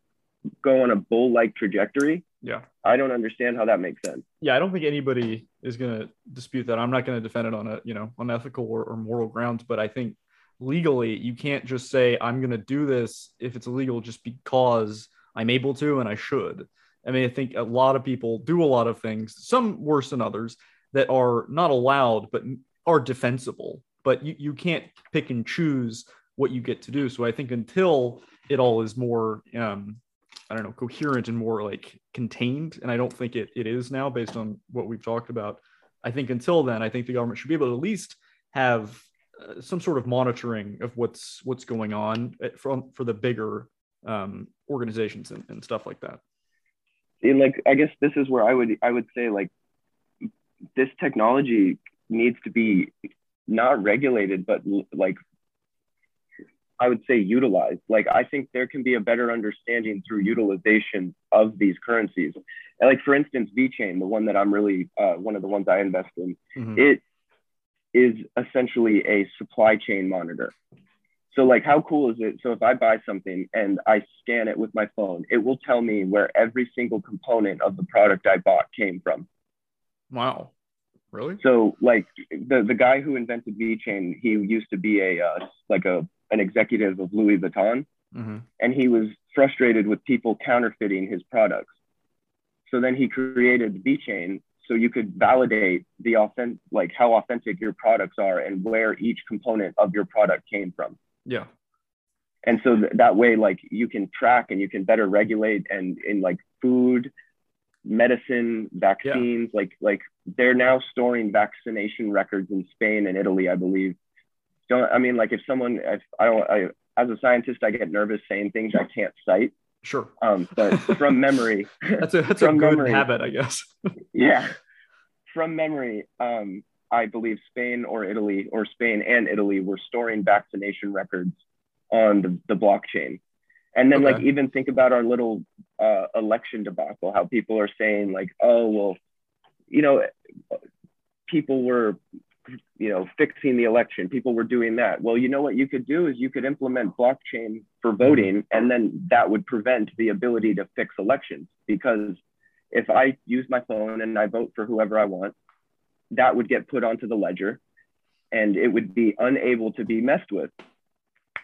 go on a bull like trajectory. Yeah. I don't understand how that makes sense. Yeah, I don't think anybody is going to dispute that. I'm not going to defend it on a, you know, unethical or, or moral grounds, but I think legally you can't just say I'm going to do this if it's illegal just because I'm able to and I should. I mean, I think a lot of people do a lot of things, some worse than others, that are not allowed but are defensible. But you, you can't pick and choose what you get to do. So I think until it all is more, um, I don't know, coherent and more like contained, and I don't think it, it is now based on what we've talked about. I think until then, I think the government should be able to at least have uh, some sort of monitoring of what's what's going on from for the bigger um, organizations and, and stuff like that. And like, I guess this is where I would I would say like this technology needs to be not regulated, but like I would say utilized. Like I think there can be a better understanding through utilization of these currencies. And like for instance, VeChain, the one that I'm really uh, one of the ones I invest in, Mhm. it is essentially a supply chain monitor. So like how cool is it? So if I buy something and I scan it with my phone, it will tell me where every single component of the product I bought came from. Wow, really? So like the the guy who invented VeChain, he used to be a uh, like a an executive of Louis Vuitton, hmm and he was frustrated with people counterfeiting his products. So then he created the VeChain so you could validate the authentic like how authentic your products are and where each component of your product came from. Yeah, And so th- that way like you can track and you can better regulate and in like food, medicine, vaccines, like like they're now storing vaccination records in Spain and Italy, I believe. Don't I mean like if someone if I don't I as a scientist I get nervous saying things I can't cite. sure. Um, but from memory, That's a that's a good memory. habit, I guess. yeah, from memory, um, I believe Spain or Italy or Spain and Italy were storing vaccination records on the, the blockchain. And then, like, even think about our little uh, election debacle, how people are saying, like, oh, well, you know, people were, you know, fixing the election, people were doing that. Well, you know what you could do is you could implement blockchain for voting, and then that would prevent the ability to fix elections because if I use my phone and I vote for whoever I want, that would get put onto the ledger and it would be unable to be messed with.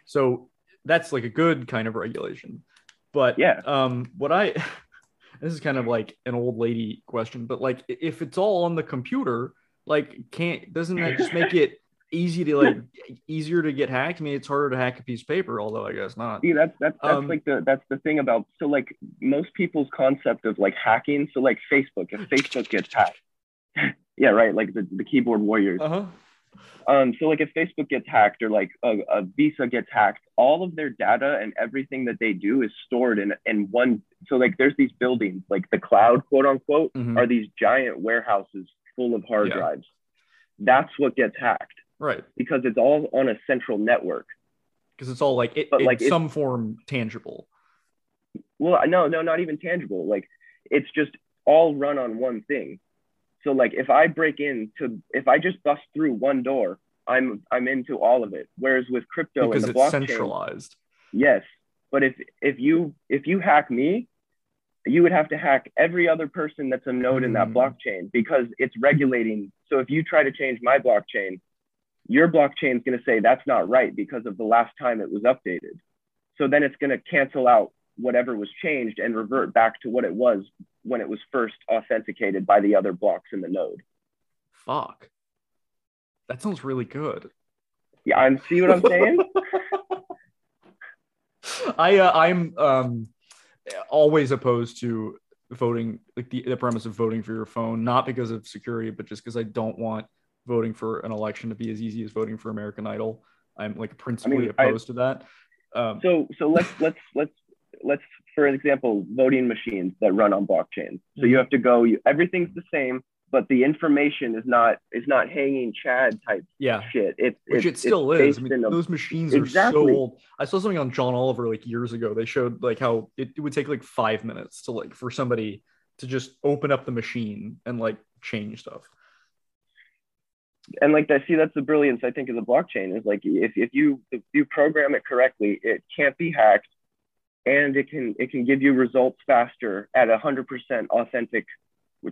So that's like a good kind of regulation. But Yeah. um, what I this is kind of like an old lady question, but like if it's all on the computer, like can't doesn't that just make it easy to like easier to get hacked? I mean, it's harder to hack a piece of paper, although I guess not. See, that's that's that's Um, like the that's the thing about so like most people's concept of like hacking. So like Facebook, if Facebook gets hacked, yeah, right, like the, the keyboard warriors. Uh huh. Um, so like if Facebook gets hacked or like a, a Visa gets hacked, all of their data and everything that they do is stored in in one. So like there's these buildings, like the cloud, quote unquote, Mhm. are these giant warehouses full of hard Yeah. drives. That's what gets hacked Right, because it's all on a central network. because it's all like it, But, in like, some form tangible. Well, no, no, not even tangible. Like it's just all run on one thing. So like if I break into if I just bust through one door, I'm I'm into all of it. Whereas with crypto because and it's the blockchain, centralized. yes. But if if you if you hack me, you would have to hack every other person that's a node in that Hmm. blockchain because it's regulating. So if you try to change my blockchain, your blockchain is going to say that's not right because of the last time it was updated. So then it's going to cancel out whatever was changed and revert back to what it was when it was first authenticated by the other blocks in the node. Fuck. That sounds really good. Yeah, I'm see what I'm saying? I uh, I'm um always opposed to voting like the, the premise of voting for your phone not because of security but just because I don't want voting for an election to be as easy as voting for American Idol. I'm like principally I- opposed to that. Um, so so let's let's let's let's for example voting machines that run on blockchain so Mhm. you have to go you, everything's the same but the information is not is not hanging chad type yeah, shit it's which it's, it still is. I mean, those machines are Exactly. so old. I saw something on John Oliver like years ago. They showed like how it, it would take like five minutes to like for somebody to just open up the machine and like change stuff. and like I see that's the brilliance I think of the blockchain is like if, if you if you program it correctly it can't be hacked and it can it can give you results faster at 100% authentic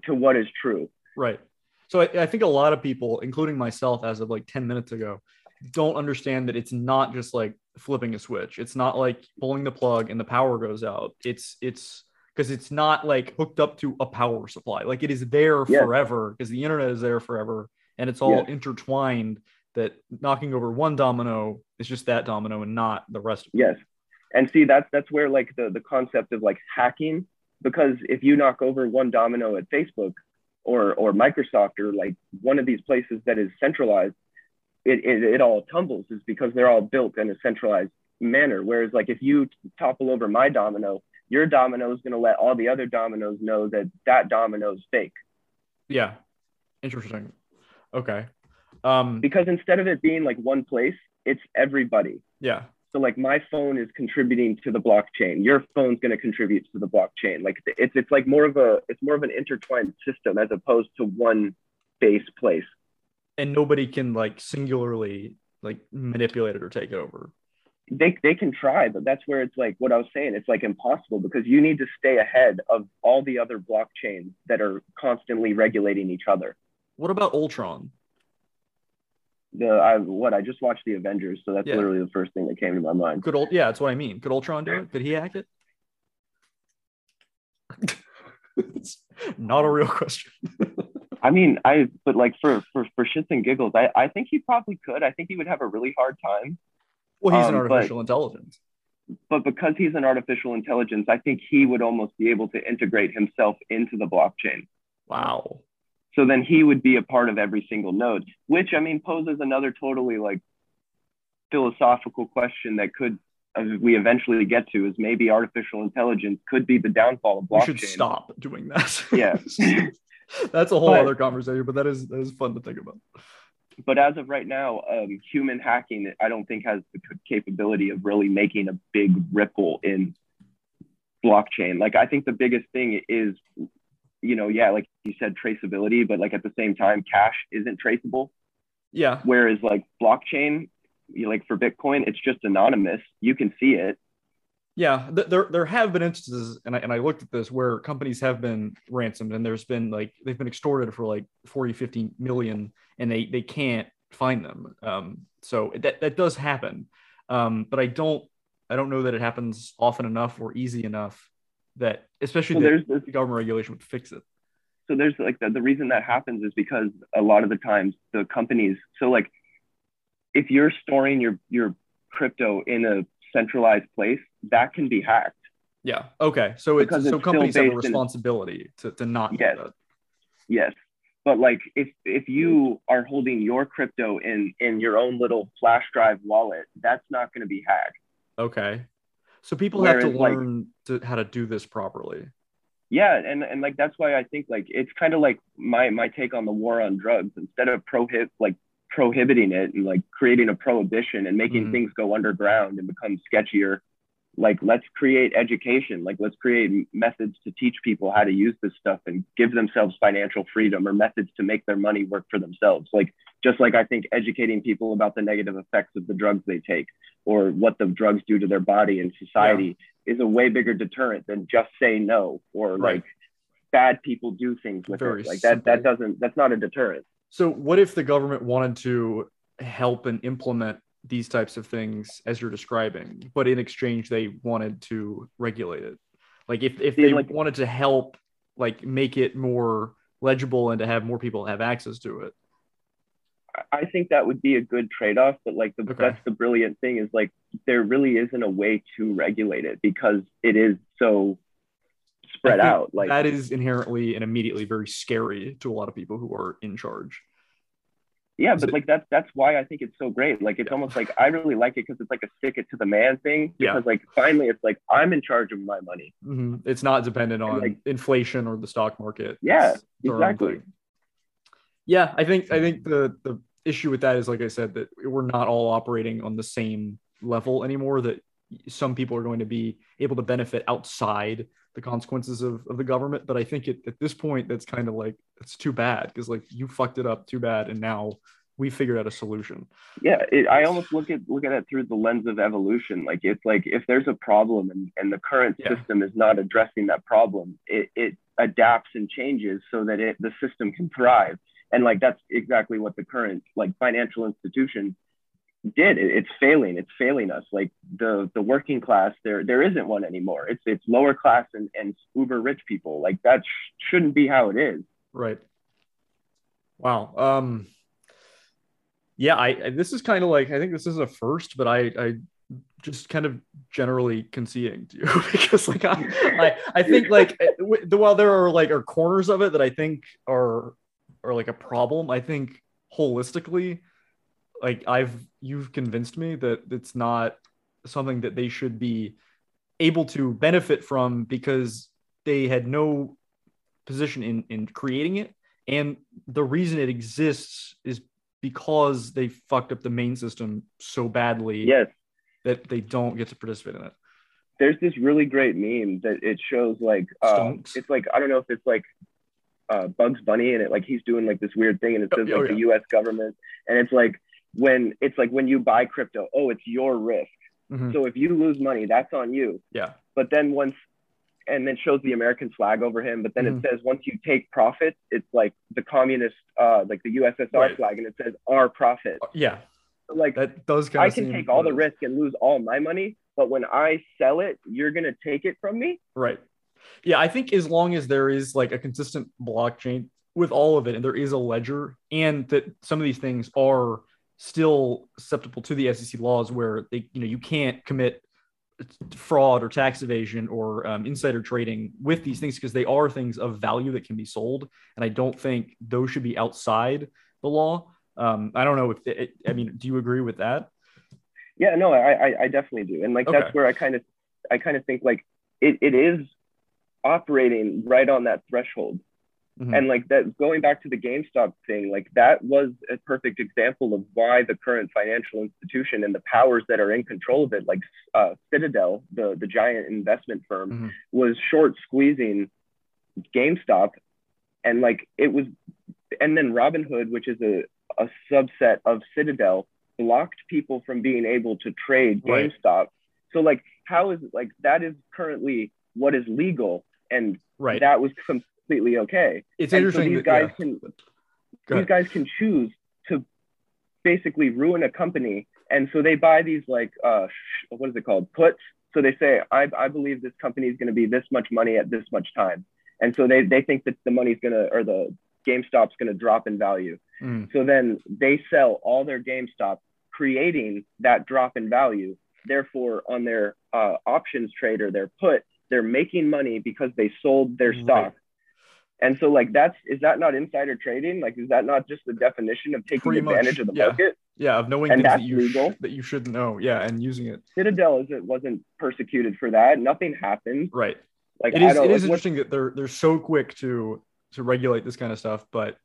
to what is true Right. So I, I think a lot of people, including myself, as of like 10 minutes ago, don't understand that it's not just like flipping a switch. It's not like pulling the plug and the power goes out. It's it's because it's not like hooked up to a power supply. Like it is there Yeah. forever because the internet is there forever and it's all Yes. intertwined that knocking over one domino is just that domino and not the rest of it. Yes. And see that's that's where like the, the concept of like hacking, because if you knock over one domino at Facebook or or Microsoft or like one of these places that is centralized, it, it, it all tumbles is because they're all built in a centralized manner. Whereas like if you topple over my domino, your domino is going to let all the other dominoes know that that domino is fake. Yeah. Interesting. Okay. Um Because instead of it being like one place, it's everybody. yeah. So like my phone is contributing to the blockchain. Your phone's going to contribute to the blockchain. Like it's it's like more of a it's more of an intertwined system as opposed to one base place. And nobody can like singularly like manipulate it or take it over. They they can try, but that's where it's like what I was saying. It's like impossible because you need to stay ahead of all the other blockchains that are constantly regulating each other. What about Ultron? The I what I just watched the Avengers, so that's Yeah. literally the first thing that came to my mind. Could old yeah, that's what I mean. Could Ultron do it? Could he hack it? it's not a real question. I mean, I but like for for for shits and giggles, I I think he probably could. I think he would have a really hard time. Well, he's an Um, but- artificial intelligence. but because he's an artificial intelligence, I think he would almost be able to integrate himself into the blockchain. Wow. So then he would be a part of every single node, which I mean poses another totally like philosophical question that could uh, we eventually get to is maybe artificial intelligence could be the downfall of We blockchain. should stop doing that. Yeah. that's a whole But- other conversation, but that is that is fun to think about. But as of right now, um, human hacking, I don't think has the capability of really making a big ripple in blockchain. Like, I think the biggest thing is, you know, yeah, like you said, traceability, but like at the same time, cash isn't traceable. Yeah. Whereas like blockchain, you like for Bitcoin, it's just anonymous. You can see it. Yeah, th- there there have been instances, and I, and I looked at this where companies have been ransomed, and there's been like they've been extorted for like 40, 50 million, and they they can't find them. Um, so that that does happen, um, but I don't I don't know that it happens often enough or easy enough that especially Well, that there's the government regulation would fix it. so there's like the, the reason that happens is because a lot of the times the companies so like if you're storing your your crypto in a centralized place that can be hacked Yeah. Okay. So it's Because so companies have a based in- responsibility to to not Yes. yes but like if if you are holding your crypto in in your own little flash drive wallet that's not going to be hacked Okay. So people have to Whereas, like- learn to how to do this properly. yeah and and like that's why i think like it's kind of like my my take on the war on drugs instead of prohibit like prohibiting it and like creating a prohibition and making Mhm. things go underground and become sketchier like let's create education. Like let's create methods to teach people how to use this stuff and give themselves financial freedom or methods to make their money work for themselves. Like just like i think educating people about the negative effects of the drugs they take or what the drugs do to their body and society is a way bigger deterrent than just say no or Right. like bad people do things with Very it. Like that that doesn't that's not a deterrent. So, what if the government wanted to help and implement these types of things as you're describing, but in exchange they wanted to regulate it? Like, if if they like- wanted to help, like make it more legible and to have more people have access to it. I- think that would be a good trade-off, but like the Okay. that's the brilliant thing is like there really isn't a way to regulate it because it is so spread out. Like that is inherently and immediately very scary to a lot of people who are in charge. Yeah, but like that's that's why I think it's so great. Like it's almost like I really like it because it's like a stick it to the man thing. Yeah. Because like finally it's like I'm in charge of my money. Mhm. It's not dependent on like- inflation or the stock market. Yeah, It's their own exactly. Yeah, I think I think the the issue with that is like I said that we're not all operating on the same level anymore. That some people are going to be able to benefit outside the consequences of, of the government. But I think it, at this point, that's kind of like it's too bad because like you fucked it up too bad, and now we figured out a solution. yeah it, i almost look at look at it through the lens of evolution like it's like if there's a problem and, and the current Yeah. system is not addressing that problem it, it adapts and changes so that it the system can thrive and like that's exactly what the current like financial institution did. It, it's failing. It's failing us. Like the the working class there there isn't one anymore. It's it's lower class and, and uber rich people. Like that sh- shouldn't be how it is. Right. Wow. Um yeah, I, I this is kind of like I think this is a first, but I I just kind of generally conceding to you. Because like I I, I think like eh, the while there are like are corners of it that I think are are like a problem, I think holistically like I've you've convinced me that it's not something that they should be able to benefit from because they had no position in in creating it and the reason it exists is because they fucked up the main system so badly yes that they don't get to participate in it there's this really great meme that it shows like uh, it's like I don't know if it's like uh, Bugs Bunny and it like he's doing like this weird thing and it says Oh, like yeah. the U.S. government and it's like when it's like when you buy crypto, oh, it's your risk. Mhm. So if you lose money, that's on you. yeah But then once and then shows the American flag over him. But then Mhm. it says once you take profit, it's like the communist, uh, like the USSR Right. flag, and it says our profit. yeah Like that does kind I can take all the risk and lose all my money, but when I sell it, you're gonna take it from me. Right. Yeah, I think as long as there is like a consistent blockchain with all of it, and there is a ledger, and that some of these things are still susceptible to the SEC laws, where they, you know, you can't commit fraud or tax evasion or um, insider trading with these things because they are things of value that can be sold, and I don't think those should be outside the law. Um, I don't know if it, I mean, do you agree with that? Yeah, no, I, I, I definitely do. And like, Okay. that's where I kind of, I kind of think like it, it is operating right on that threshold. Mhm. And like that, going back to the GameStop thing, like that was a perfect example of why the current financial institution and the powers that are in control of it, like uh, Citadel, the, the giant investment firm, Mhm. was short squeezing GameStop. And like it was, and then Robinhood, which is a, a subset of Citadel, blocked people from being able to trade Right. GameStop. So like, how is like that is currently what is legal, and Right. that was completely okay. it's and so interesting. these that- guys yeah. can these guys can choose to basically ruin a company, and so they buy these like uh, what is it called puts. So they say, I, I believe this company is going to be this much money at this much time, and so they they think that the money's going to or the GameStop's going to drop in value. Mm. So then they sell all their GameStop, creating that drop in value. Therefore, on their uh, options trade or their put, they're making money because they sold their Right. And so, like, that's is that not insider trading? Like, is that not just the definition of taking Pretty much, advantage of the yeah. market? Yeah, of knowing And things that you legal. sh- that you should know. Yeah, and using it Citadel isn't wasn't persecuted for that. Nothing happened. right. Like, It I is. don't, It is like, interesting that they're they're so quick to to regulate this kind of stuff, but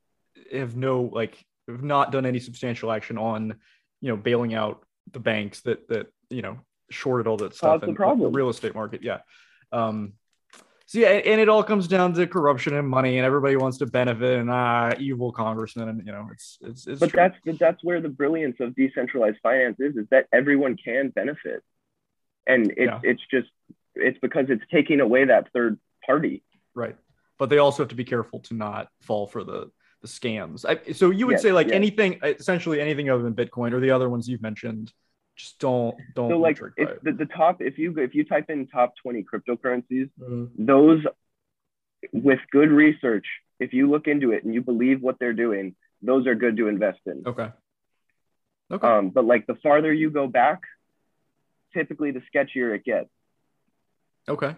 have no like have not done any substantial action on you know bailing out the banks that that you know shorted all that stuff Caused the problem. real estate market. Yeah. Um. So yeah, and it all comes down to corruption and money, and everybody wants to benefit, and ah, evil congressmen, and you know, it's it's it's. but true. that's that's where the brilliance of decentralized finance is is that everyone can benefit and it's Yeah. it's just it's because it's taking away that third party Right. But they also have to be careful to not fall for the the scams. I, so you would Yes, say like yes. anything, essentially anything other than Bitcoin or the other ones you've mentioned, just don't don't. so be like tricked if the, the top if you if you type in top 20 cryptocurrencies Mhm. those with good research if you look into it and you believe what they're doing those are good to invest in Okay. Okay. um, but like the farther you go back typically the sketchier it gets okay.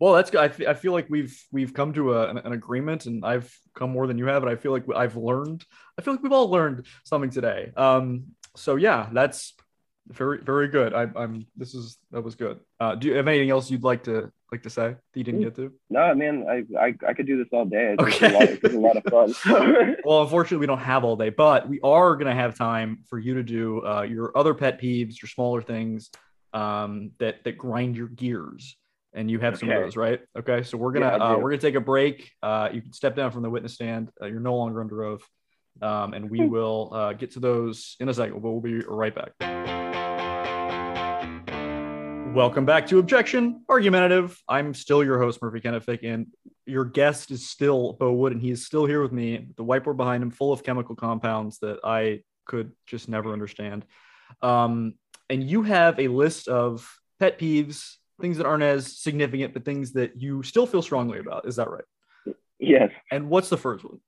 Well, that's good. I, I feel like we've we've come to a, an, an agreement, and I've come more than you have, and I feel like I've learned. I feel like we've all learned something today. Um. So yeah, that's very very good. I, I'm. This is that was good. Uh, do you have anything else you'd like to like to say that you didn't get to? no man I, I i could do this all day it's, Okay. a, lot, it's a lot of fun Well, unfortunately, we don't have all day, but we are going to have time for you to do uh, your other pet peeves, your smaller things um, that that grind your gears, and you have some of those, right? Okay, so we're gonna Yeah, uh, we're gonna take a break. Uh, you can step down from the witness stand. Uh, you're no longer under oath, Um, and we will uh, get to those in a second. But We'll be right back. Welcome back to Objection Argumentative. I'm still your host, Murphy Kennefic, and your guest is still Bo Wood, and he is still here with me. The whiteboard behind him, full of chemical compounds that I could just never understand. Um, and you have a list of pet peeves, things that aren't as significant, but things that you still feel strongly about. Is that right? Yes. And what's the first one?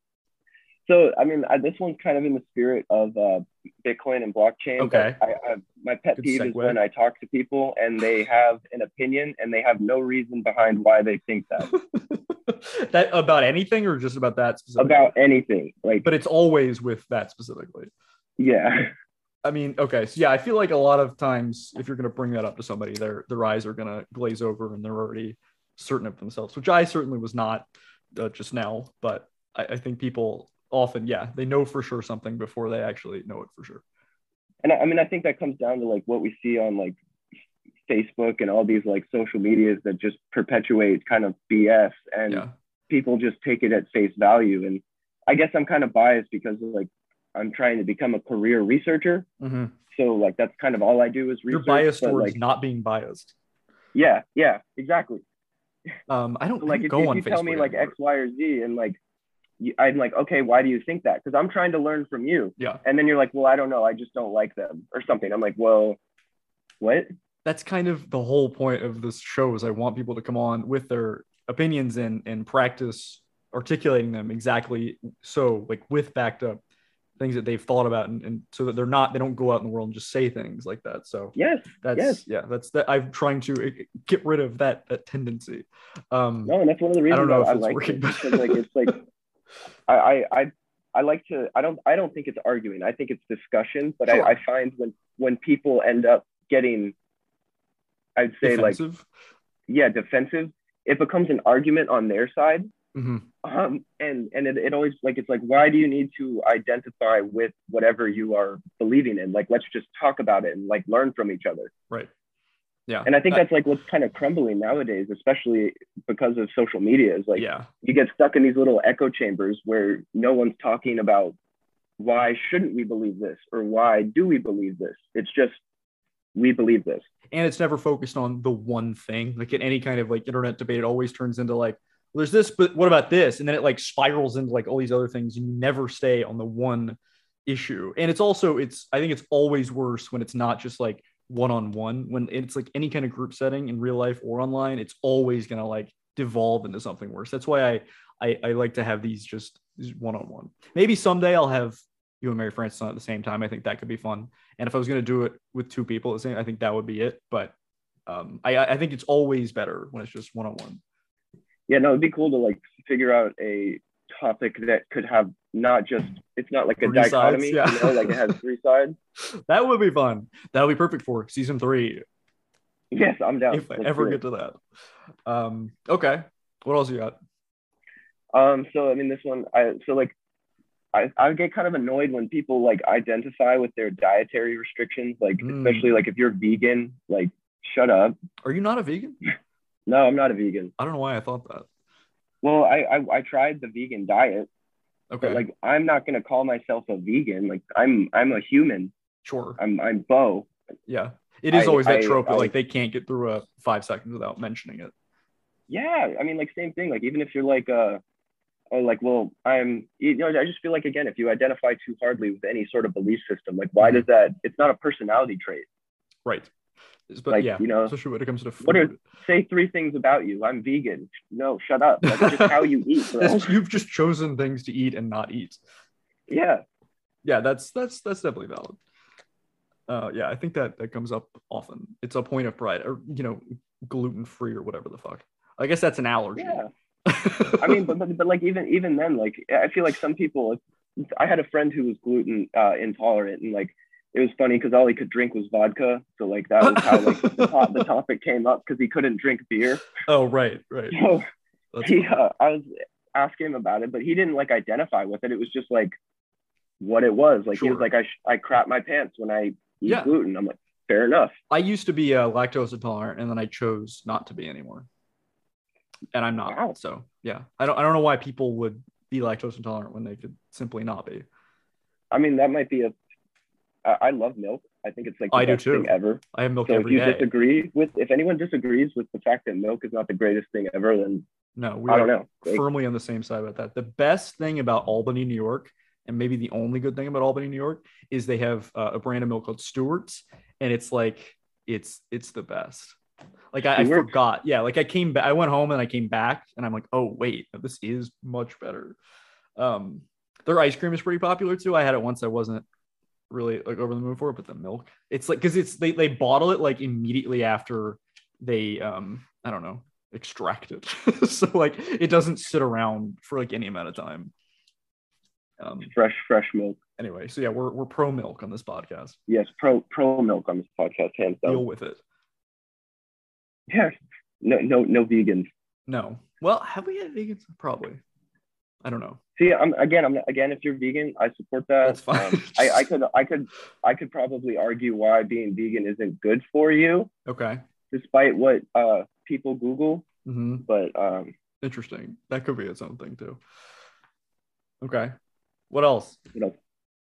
So, I mean, I, this one's kind of in the spirit of uh, Bitcoin and blockchain. Okay. I, I, my pet Good peeve is when I talk to people and they have an opinion and they have no reason behind why they think that that about anything or just about that specifically? about anything. Like, but it's always with that specifically. yeah, I mean, okay, so yeah, I feel like a lot of times if you're going to bring that up to somebody, their their eyes are going to glaze over and they're already certain of themselves, which I certainly was not uh, just now. But I, I think people often, yeah, they know for sure something before they actually know it for sure. and I, I mean, I think that comes down to like what we see on like Facebook and all these like social medias that just perpetuate kind of BS and Yeah, people just take it at face value. And I guess I'm kind of biased because like I'm trying to become a career researcher. Mhm. So like that's kind of all I do is you're research. biased but, towards like not being biased. yeah, yeah, exactly. Um, I don't So, like if, go if on you tell me Facebook like anymore. X, Y, or Z, and like I'm like, okay, why do you think that? Because I'm trying to learn from you. Yeah, And then you're like, well, I don't know, I just don't like them or something. I'm like, well, what? that's kind of the whole point of this show is I want people to come on with their opinions and and practice articulating them exactly so like with backed up things that they've thought about and, and so that they're not they don't go out in the world and just say things like that so Yes, that's yes. yeah that's that i'm trying to uh, get rid of that that tendency um No, and that's one of the reasons i don't know I, if it's like working, it. but- like it's like I, I I like to I don't I don't think it's arguing. I think it's discussion. But Sure. I, I find when when people end up getting I'd say like yeah, defensive, it becomes an argument on their side. Mhm. Um, and and it, it always like it's like why do you need to identify with whatever you are believing in? Like let's just talk about it and like learn from each other. right yeah And I think that's like what's kind of crumbling nowadays, especially because of social media. Is like yeah you get stuck in these little echo chambers where no one's talking about why shouldn't we believe this or why do we believe this. It's just we believe this. and it's never focused on the one thing. Like in any kind of like internet debate, it always turns into like, well, there's this, but what about this? And then it like spirals into like all these other things, and you never stay on the one issue. And it's also, it's I think it's always worse when it's not just like one on one. When it's like any kind of group setting in real life or online, it's always gonna like devolve into something worse. That's why I I, I like to have these just one on one. Maybe someday I'll have you and Mary Frances on at the same time. I think that could be fun. And if I was going to do it with two people I think that would be it. But um, I, I think it's always better when it's just one on one. Yeah, no, it'd be cool to like figure out a topic that could have not just it's not like a Three sides, dichotomy, yeah. you know, like it has three sides. That would be fun. That would be perfect for season three Yes, I'm down. if I Let's ever get to that. Um, okay. What else you got? Um, so I mean, this one, I so like, I I get kind of annoyed when people like identify with their dietary restrictions, like Mm. especially like if you're vegan, like shut up. Are you not a vegan? No, I'm not a vegan. I don't know why I thought that. Well, I I, I tried the vegan diet, Okay. but like I'm not gonna call myself a vegan. Like I'm I'm a human. sure. I'm I'm Bo. Yeah. It is I- always that trope that like they can't get through a five seconds without mentioning it. Yeah, I mean, like same thing. Like even if you're like uh, oh, like well, I'm you know, I just feel like again, if you identify too hardly with any sort of belief system, like why Mhm. does that? It's not a personality trait. Right. But Like, yeah, you know, especially when it comes to food. what are- Say three things about you. I'm vegan. No, shut up. That's just how you eat, you've just chosen things to eat and not eat. Yeah. yeah that's that's that's definitely valid uh yeah i think that that comes up often it's a point of pride or you know gluten free or whatever the fuck i guess that's an allergy Yeah. I mean, but, but but like even even then, like I feel like some people. I had a friend who was gluten uh, intolerant, and like it was funny because all he could drink was vodka. So like that was how like the, top, the topic came up because he couldn't drink beer. oh right right So That's he, uh, I was asking him about it, but he didn't like identify with it. It was just like what it was. Like he was like, I sh- I crap my pants when I eat Yeah. gluten. I'm like, fair enough. i used to be uh, lactose intolerant and then i chose not to be anymore and i'm not Wow. so yeah i don't i don't know why people would be lactose intolerant when they could simply not be I mean, that might be a. I, I love milk. I think it's like the I do best thing too. ever. I have milk So if you day. disagree with, if anyone disagrees with the fact that milk is not the greatest thing ever, then No, we I don't are know. Firmly on the same side about that. The best thing about Albany, New York, and maybe the only good thing about Albany, New York, is they have uh, a brand of milk called Stewart's, and it's like it's it's the best. Like I, I forgot, yeah. Like I came back, I went home and I came back, and I'm like, oh wait, this is much better. Um, their ice cream is pretty popular too. I had it once. I wasn't really like over the moon for it, but the milk, it's like because it's they they bottle it like immediately after they um I don't know extract it, so like it doesn't sit around for like any amount of time. Um. fresh, fresh milk. Anyway, so yeah, we're we're pro milk on this podcast. Yes, pro pro milk on this podcast, hands down. Deal with it. Yeah, no, no, no vegans. No. Well, have we had vegans? Probably. I don't know. See, I'm again. I'm again. If you're vegan, I support that. That's fine. Um, I, I could, I could, I could probably argue why being vegan isn't good for you, Okay. despite what uh, people Google. hmm But um, Interesting. That could be its own thing too. Okay. What else? you know,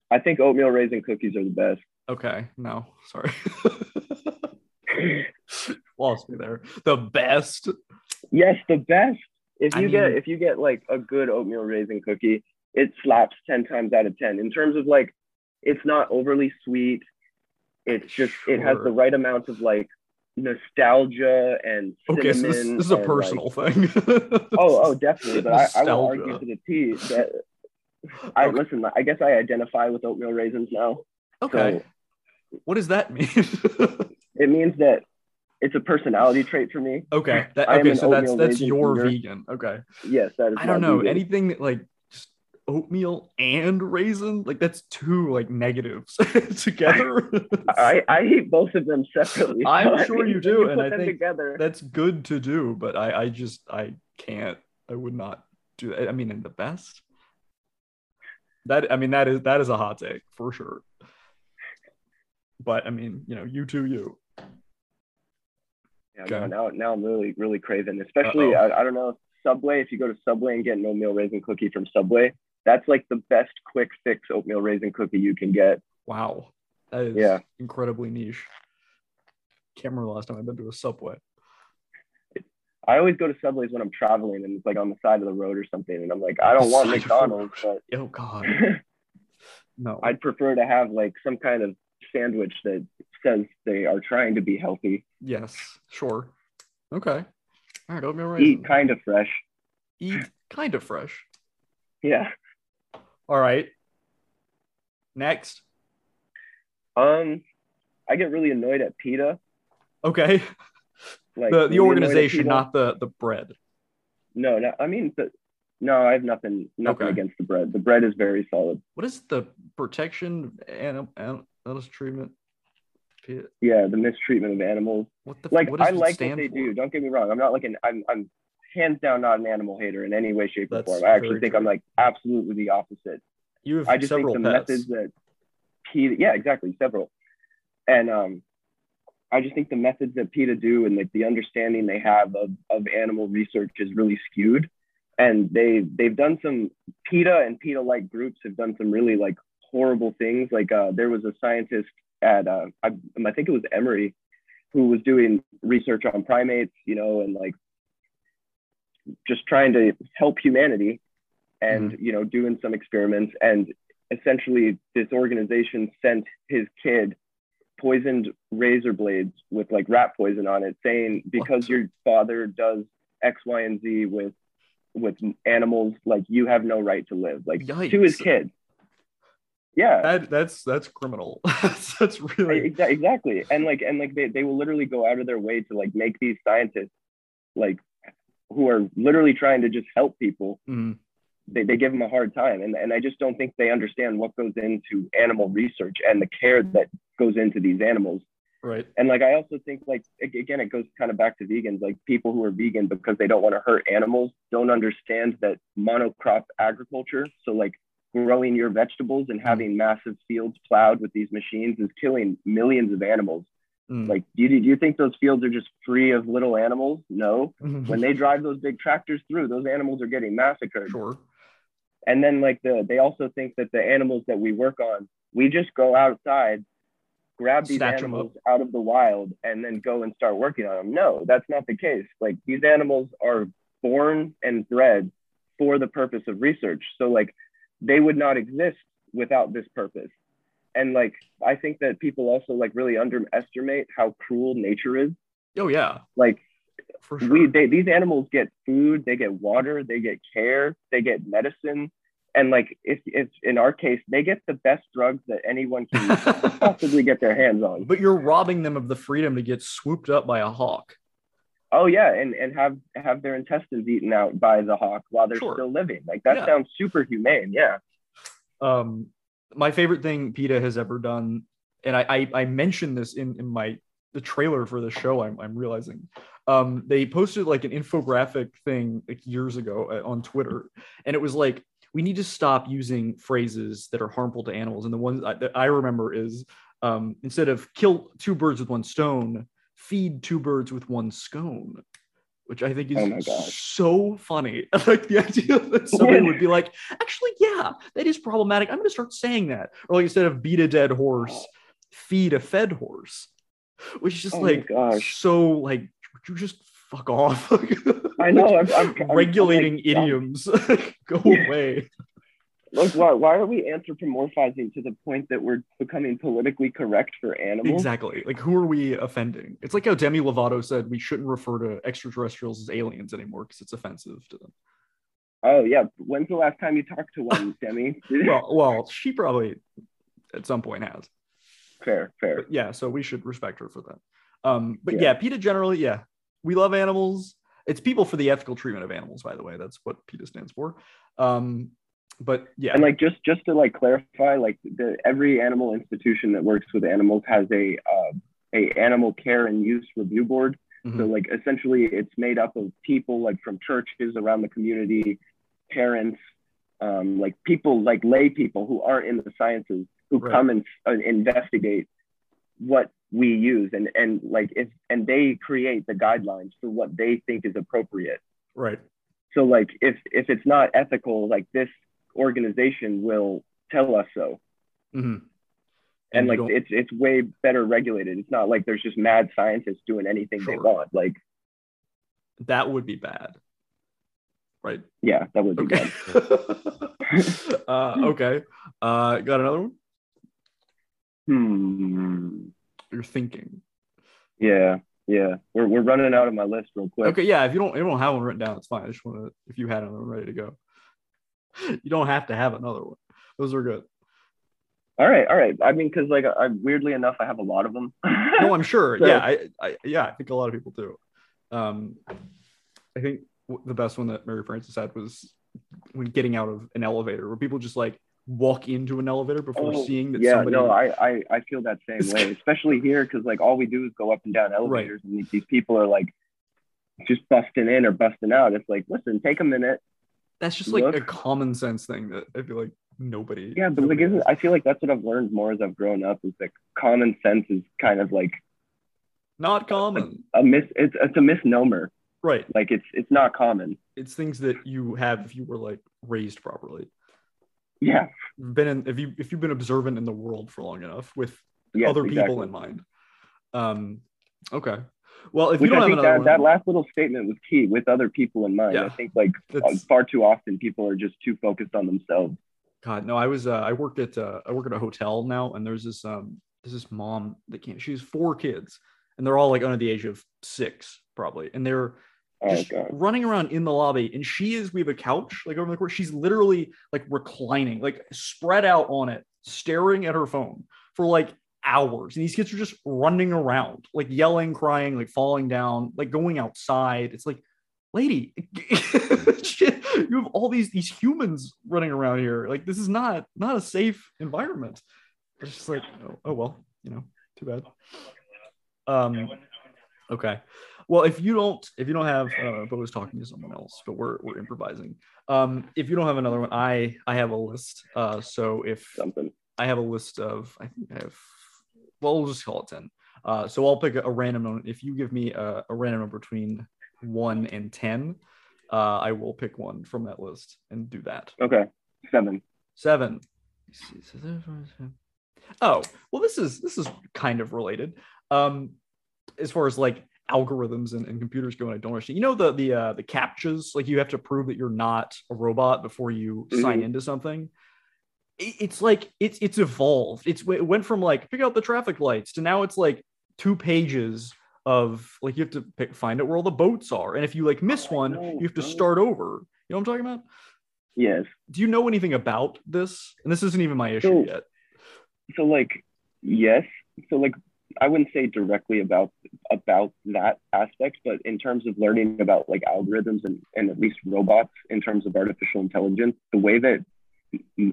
I think oatmeal raisin cookies are the best. Okay. No, sorry. Lost me there. The best. Yes, the best. If I you get if you get like a good oatmeal raisin cookie, it slaps ten times out of ten. In terms of like, it's not overly sweet. It's just it has the right amount of like nostalgia and Okay, so this, this is a and, like- personal thing. oh, oh, definitely. But I, I will argue to the T that I Okay. listen. I guess I identify with oatmeal raisins now. Okay. What does that mean? It means that it's a personality trait for me. okay. That, okay, so that's that's your eater. vegan. Okay. Yes, that is. I don't know. vegan. Anything that like just oatmeal and raisin, like that's two like negatives together. I, I eat both of them separately. I'm I sure mean, you do, put and I think together. that's good to do, but I I just I can't. I would not do that. I mean, in the best. That I mean that is that is a hot take for sure. But I mean, you know, you to you. Yeah, Okay. no, now, now I'm really, really craving. Especially, I, I don't know, Subway. If you go to Subway and get an oatmeal raisin cookie from Subway, that's like the best quick fix oatmeal raisin cookie you can get. Wow, that is Yeah. incredibly niche. Can't remember the last time I've been to a subway. I always go to Subways when I'm traveling and it's like on the side of the road or something, and I'm like, I don't want Side of the McDonald's, but Oh God, no. I'd prefer to have like some kind of sandwich that says they are trying to be healthy, yes, sure. Okay. All right, oatmeal raisin. eat kind of fresh. Eat kind of fresh. Yeah. All right. Next. Um, I get really annoyed at PETA. Okay. Like the the organization, not the the bread. No, no. I mean, the, no, I have nothing, nothing Okay. against the bread. The bread is very solid. What is the protection and treatment? P- Yeah, the mistreatment of animals. What the Like what I like what they for? do. Don't get me wrong. I'm not like an. I'm. I'm hands down not an animal hater in any way, shape, or form. I actually think true. I'm like absolutely the opposite. You have I just think the pets. methods that PETA, yeah, exactly, several, and um, I just think the methods that PETA do and like the understanding they have of of animal research is really skewed, and they they've done some PETA and PETA like groups have done some really like horrible things. Like uh, there was a scientist at uh, I, I think it was Emory who was doing research on primates, you know, and like just trying to help humanity and you know doing some experiments. And essentially this organization sent his kid poisoned razor blades with like rat poison on it saying because What? your father does x y and z with with animals like you have no right to live. Like to his kid yeah. That that's that's criminal. that's, that's really exactly. And like and like they, they will literally go out of their way to like make these scientists like who are literally trying to just help people Mm, they, they give them a hard time. And, and i just don't think they understand what goes into animal research and the care that goes into these animals. Right. and like i also think like again it goes kind of back to vegans. Like people who are vegan because they don't want to hurt animals don't understand that monocrop agriculture. So like growing your vegetables and having massive fields plowed with these machines is killing millions of animals Mm. like do you, do you think those fields are just free of little animals no when they drive those big tractors through those animals are getting massacred sure. and then like the they also think that the animals that we work on, we just go outside, grab these Snatch animals out of the wild, and then go and start working on them. No, that's not the case. Like these animals are born and bred for the purpose of research. So like they would not exist without this purpose. And like I think that people also like really underestimate how cruel nature is. Oh yeah, Like for sure. we they, these animals get food they get water they get care they get medicine and like if, if in our case they get the best drugs that anyone can possibly get their hands on but you're robbing them of the freedom to get swooped up by a hawk. Oh yeah and and have have their intestines eaten out by the hawk while they're Sure. still living like that Yeah. sounds super humane yeah um my favorite thing PETA has ever done, and I I, I mentioned this in in my the trailer for the show. I'm I'm realizing, um, they posted like an infographic thing like years ago uh, on Twitter, and it was like we need to stop using phrases that are harmful to animals. And the one that I remember is um, instead of kill two birds with one stone, feed two birds with one scone. Which I think is Oh so funny. Like the idea that somebody would be like, actually, yeah, that is problematic. I'm going to start saying that. Or like instead of beat a dead horse, feed a fed horse, which is just Oh like so like would you just fuck off. I know, I'm- I'm- I'm- regulating I'm like, idioms. Go away. Look, why, why are we anthropomorphizing to the point that we're becoming politically correct for animals Exactly. Like who are we offending? It's like how Demi Lovato said we shouldn't refer to extraterrestrials as aliens anymore because it's offensive to them. oh yeah when's the last time you talked to one demi Well, well, she probably at some point has. fair fair But yeah, so we should respect her for that. Um, but Yeah. yeah, PETA generally, yeah, we love animals. It's people for the ethical treatment of animals, by the way. That's what PETA stands for. Um, but yeah, and like just just to like clarify like the every animal institution that works with animals has a uh, a animal care and use review board so Mhm. like essentially it's made up of people like from churches around the community parents um, like people like lay people who aren't in the sciences who Right. come and uh, investigate what we use and and like if and they create the guidelines for what they think is appropriate right. so like if if it's not ethical like this organization will tell us so hmm and, you like it's it's way better regulated it's not like there's just mad scientists doing anything they want like that would be bad. Right. yeah that would be Okay. bad uh, okay. Uh, got another one? hmm You're thinking. yeah yeah we're, we're running out of my list real quick Okay, yeah. If you don't, if you don't have one written down, it's fine. I just want to. If you had one ready to go, you don't have to have another one. Those are good. all right all right i mean because like I, weirdly enough i have a lot of them No, I'm sure. So- yeah, I, I, yeah, I think a lot of people do. Um, I think the best one that Mary Frances had was when getting out of an elevator, where people just like walk into an elevator before Oh, seeing that yeah somebody. no I, I i feel that same way especially here because like all we do is go up and down elevators and these people are like just busting in or busting out it's like listen take a minute that's just like a common sense thing that I feel like nobody. yeah but like nobody i feel like that's what i've learned more as i've grown up is that common sense is kind of like not common. a mis it's, it's a misnomer Right. like it's it's not common It's things that you have if you were like raised properly. yeah been in if you if you've been observant in the world for long enough with yes, other people in mind. Um. Okay. Well, if which you don't i have think that, one, that last little statement was key with other people in mind Yeah. i think like uh, far too often people are just too focused on themselves God, no, I was uh, I worked at uh, I work at a hotel now, and there's this um there's this mom that can't. She has four kids, and they're all like under the age of six, probably, and they're oh just god running around in the lobby. And she is we have a couch like over the court. She's literally like reclining, like spread out on it, staring at her phone for like hours. And these kids are just running around, like yelling, crying, like falling down, like going outside. It's like, lady, shit, you have all these these humans running around here. Like this is not not a safe environment. It's just like, oh, oh well, you know, too bad. Um, okay. Well, if you don't, if you don't have, uh, Bo was talking to someone else, but we're we're improvising. Um, if you don't have another one, I I have a list. Uh, so if something I have a list of, I think I have, well, we'll just call it 10. Uh, so I'll pick a, a random number. If you give me a, a random number between one and 10, uh, I will pick one from that list and do that. okay Seven. Seven. Oh, well, this is this is kind of related. Um, as far as like algorithms and, and computers go, and I don't understand. You know the the uh, the captchas, like you have to prove that you're not a robot before you sign Mhm. into something. It- It's like it's it's evolved. It's it went from like pick out the traffic lights to now it's like two pages of like you have to pick, find out where all the boats are, and if you like miss Oh, one, you have to start over. You know what I'm talking about? Yes. Do you know anything about this? And this isn't even my issue So- yet. So like, yes. So like, I wouldn't say directly about about that aspect, but in terms of learning about like algorithms and, and at least robots in terms of artificial intelligence, the way that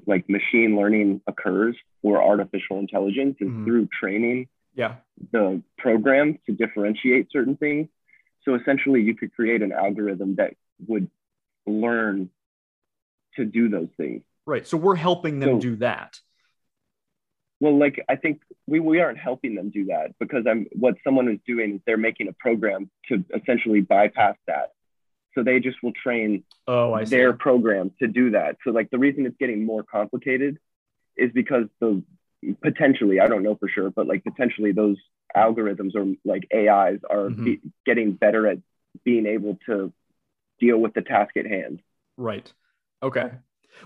like machine learning occurs for artificial intelligence is Mhm. through training Yeah. the program to differentiate certain things. So essentially, you could create an algorithm that would learn to do those things. Right. So we're helping them So- do that. Well, like I think we, we aren't helping them do that because I'm what someone is doing is they're making a program to essentially bypass that. So they just will train Oh, I see. their program to do that. So like the reason it's getting more complicated is because the potentially I don't know for sure, but like potentially those algorithms or like AIs are Mhm. be, getting better at being able to deal with the task at hand. Right. Okay.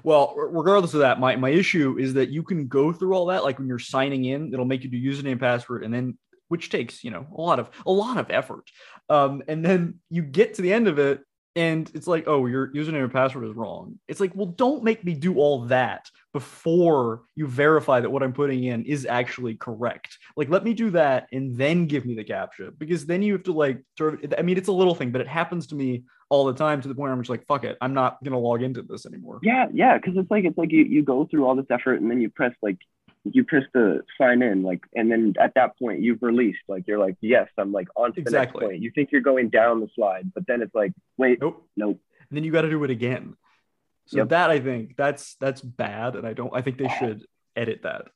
Well, regardless of that, my, my issue is that you can go through all that. Like when you're signing in, it'll make you do username, password, and then which takes, you know, a lot of a lot of effort. Um, and then you get to the end of it and it's like, oh, your username and password is wrong. It's like, well, don't make me do all that before you verify that what I'm putting in is actually correct. Like, let me do that and then give me the captcha because then you have to like sort of. I mean, it's a little thing, but it happens to me all the time to the point where I'm just like, fuck it, I'm not gonna log into this anymore. Yeah, yeah, because it's like it's like you, you go through all this effort and then you press like you press the sign in like and then at that point you've released like you're like yes I'm like on to the next point. You think you're going down the slide, but then it's like wait Nope. nope. And then you got to do it again. So Yep. that I think that's that's bad, and I don't. I think they should edit that.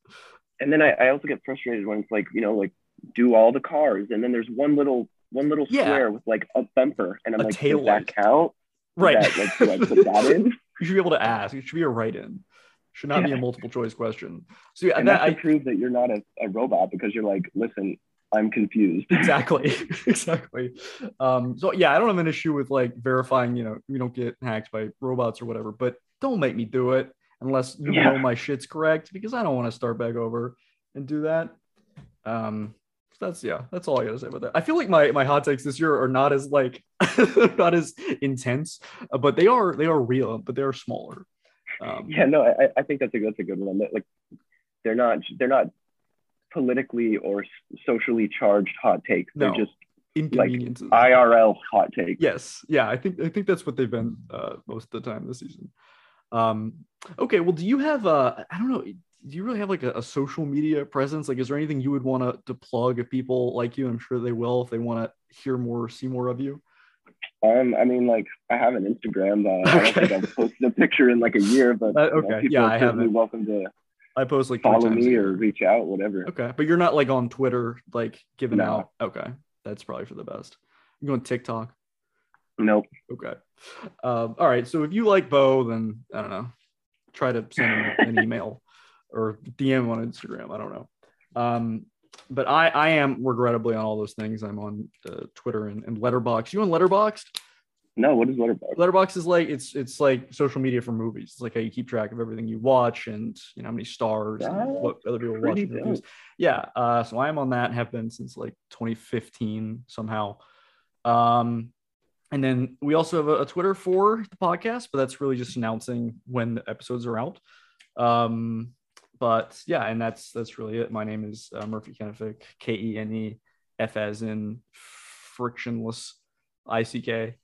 And then I, I also get frustrated when it's like you know like do all the cars and then there's one little one little Yeah. square with like a bumper and I'm A like tail does that count? Right. That, like, do I put that in? you should be able to ask. It should be a write-in. Should not be a multiple choice question. So yeah, And that, that's to I, prove that you're not a, a robot because you're like listen I'm confused. exactly exactly um so yeah i don't have an issue with like verifying you know we don't get hacked by robots or whatever but don't make me do it unless you Yeah. know my shit's correct because i don't want to start back over and do that um that's yeah that's all i gotta say about that i feel like my my hot takes this year are not as like not as intense uh, but they are they are real but they're smaller um yeah no I, I think that's a that's a good one like they're not they're not politically or socially charged hot takes they're just inconveniences irl hot takes Yes, yeah, I think I think that's what they've been uh, most of the time this season. Um, okay, well, do you have uh, I don't know, do you really have like a, a social media presence? Like, is there anything you would want to to plug if people like you? I'm sure they will if they want to hear more, see more of you. Um i mean like i have an instagram uh, i don't think i've posted a picture in like a year but Uh, you know, people Yeah, are I haven't. welcome to I post like follow me or reach out whatever Okay, but you're not like on Twitter, like giving No. out. Okay, that's probably for the best. You go on TikTok. nope Okay. Um, all right. So if you like Bo, then I don't know. Try to send him an email or DM on Instagram. I don't know. Um, but I, I am regrettably on all those things. I'm on uh, Twitter and, and Letterboxd. You on Letterboxd? no what is letterbox Letterboxd is like it's it's like social media for movies. It's like how you keep track of everything you watch and you know how many stars and what other people watch. Yeah. Uh, so I am on that. and Have been since like 2015 somehow. Um, and then we also have a, a Twitter for the podcast, but that's really just announcing when the episodes are out. Um, but yeah, and that's that's really it. My name is uh, Murphy Kenefick, K E N E F as in frictionless I C K.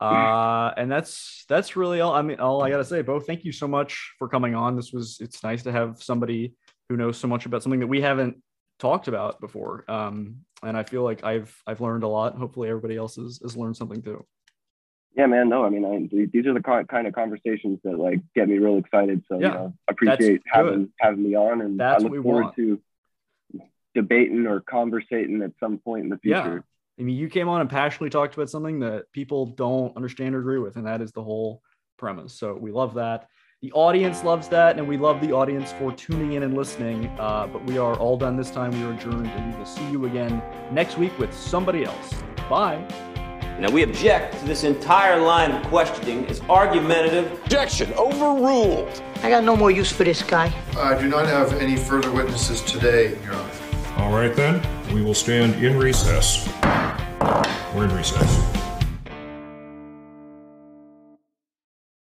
Uh, and that's that's really all. I mean, all I gotta say, Bo. Thank you so much for coming on. This was it's nice to have somebody who knows so much about something that we haven't talked about before. Um, and I feel like I've I've learned a lot. Hopefully, everybody else has, has learned something too. Yeah man no i mean I, these are the ki- kind of conversations that like get me real excited so Yeah, you know, appreciate good. having having me on and That's i look forward want. to debating or conversating at some point in the Yeah. future I mean, you came on and passionately talked about something that people don't understand or agree with, and that is the whole premise. So we love that. The audience loves that, and we love the audience for tuning in and listening. Uh, but we are all done this time. We are adjourned, and we will see you again next week with somebody else. Bye. Now, we object to this entire line of questioning as argumentative. Objection overruled. I got no more use for this guy. I do not have any further witnesses today, Your Honor. All right then, we will stand in recess. We're in recess.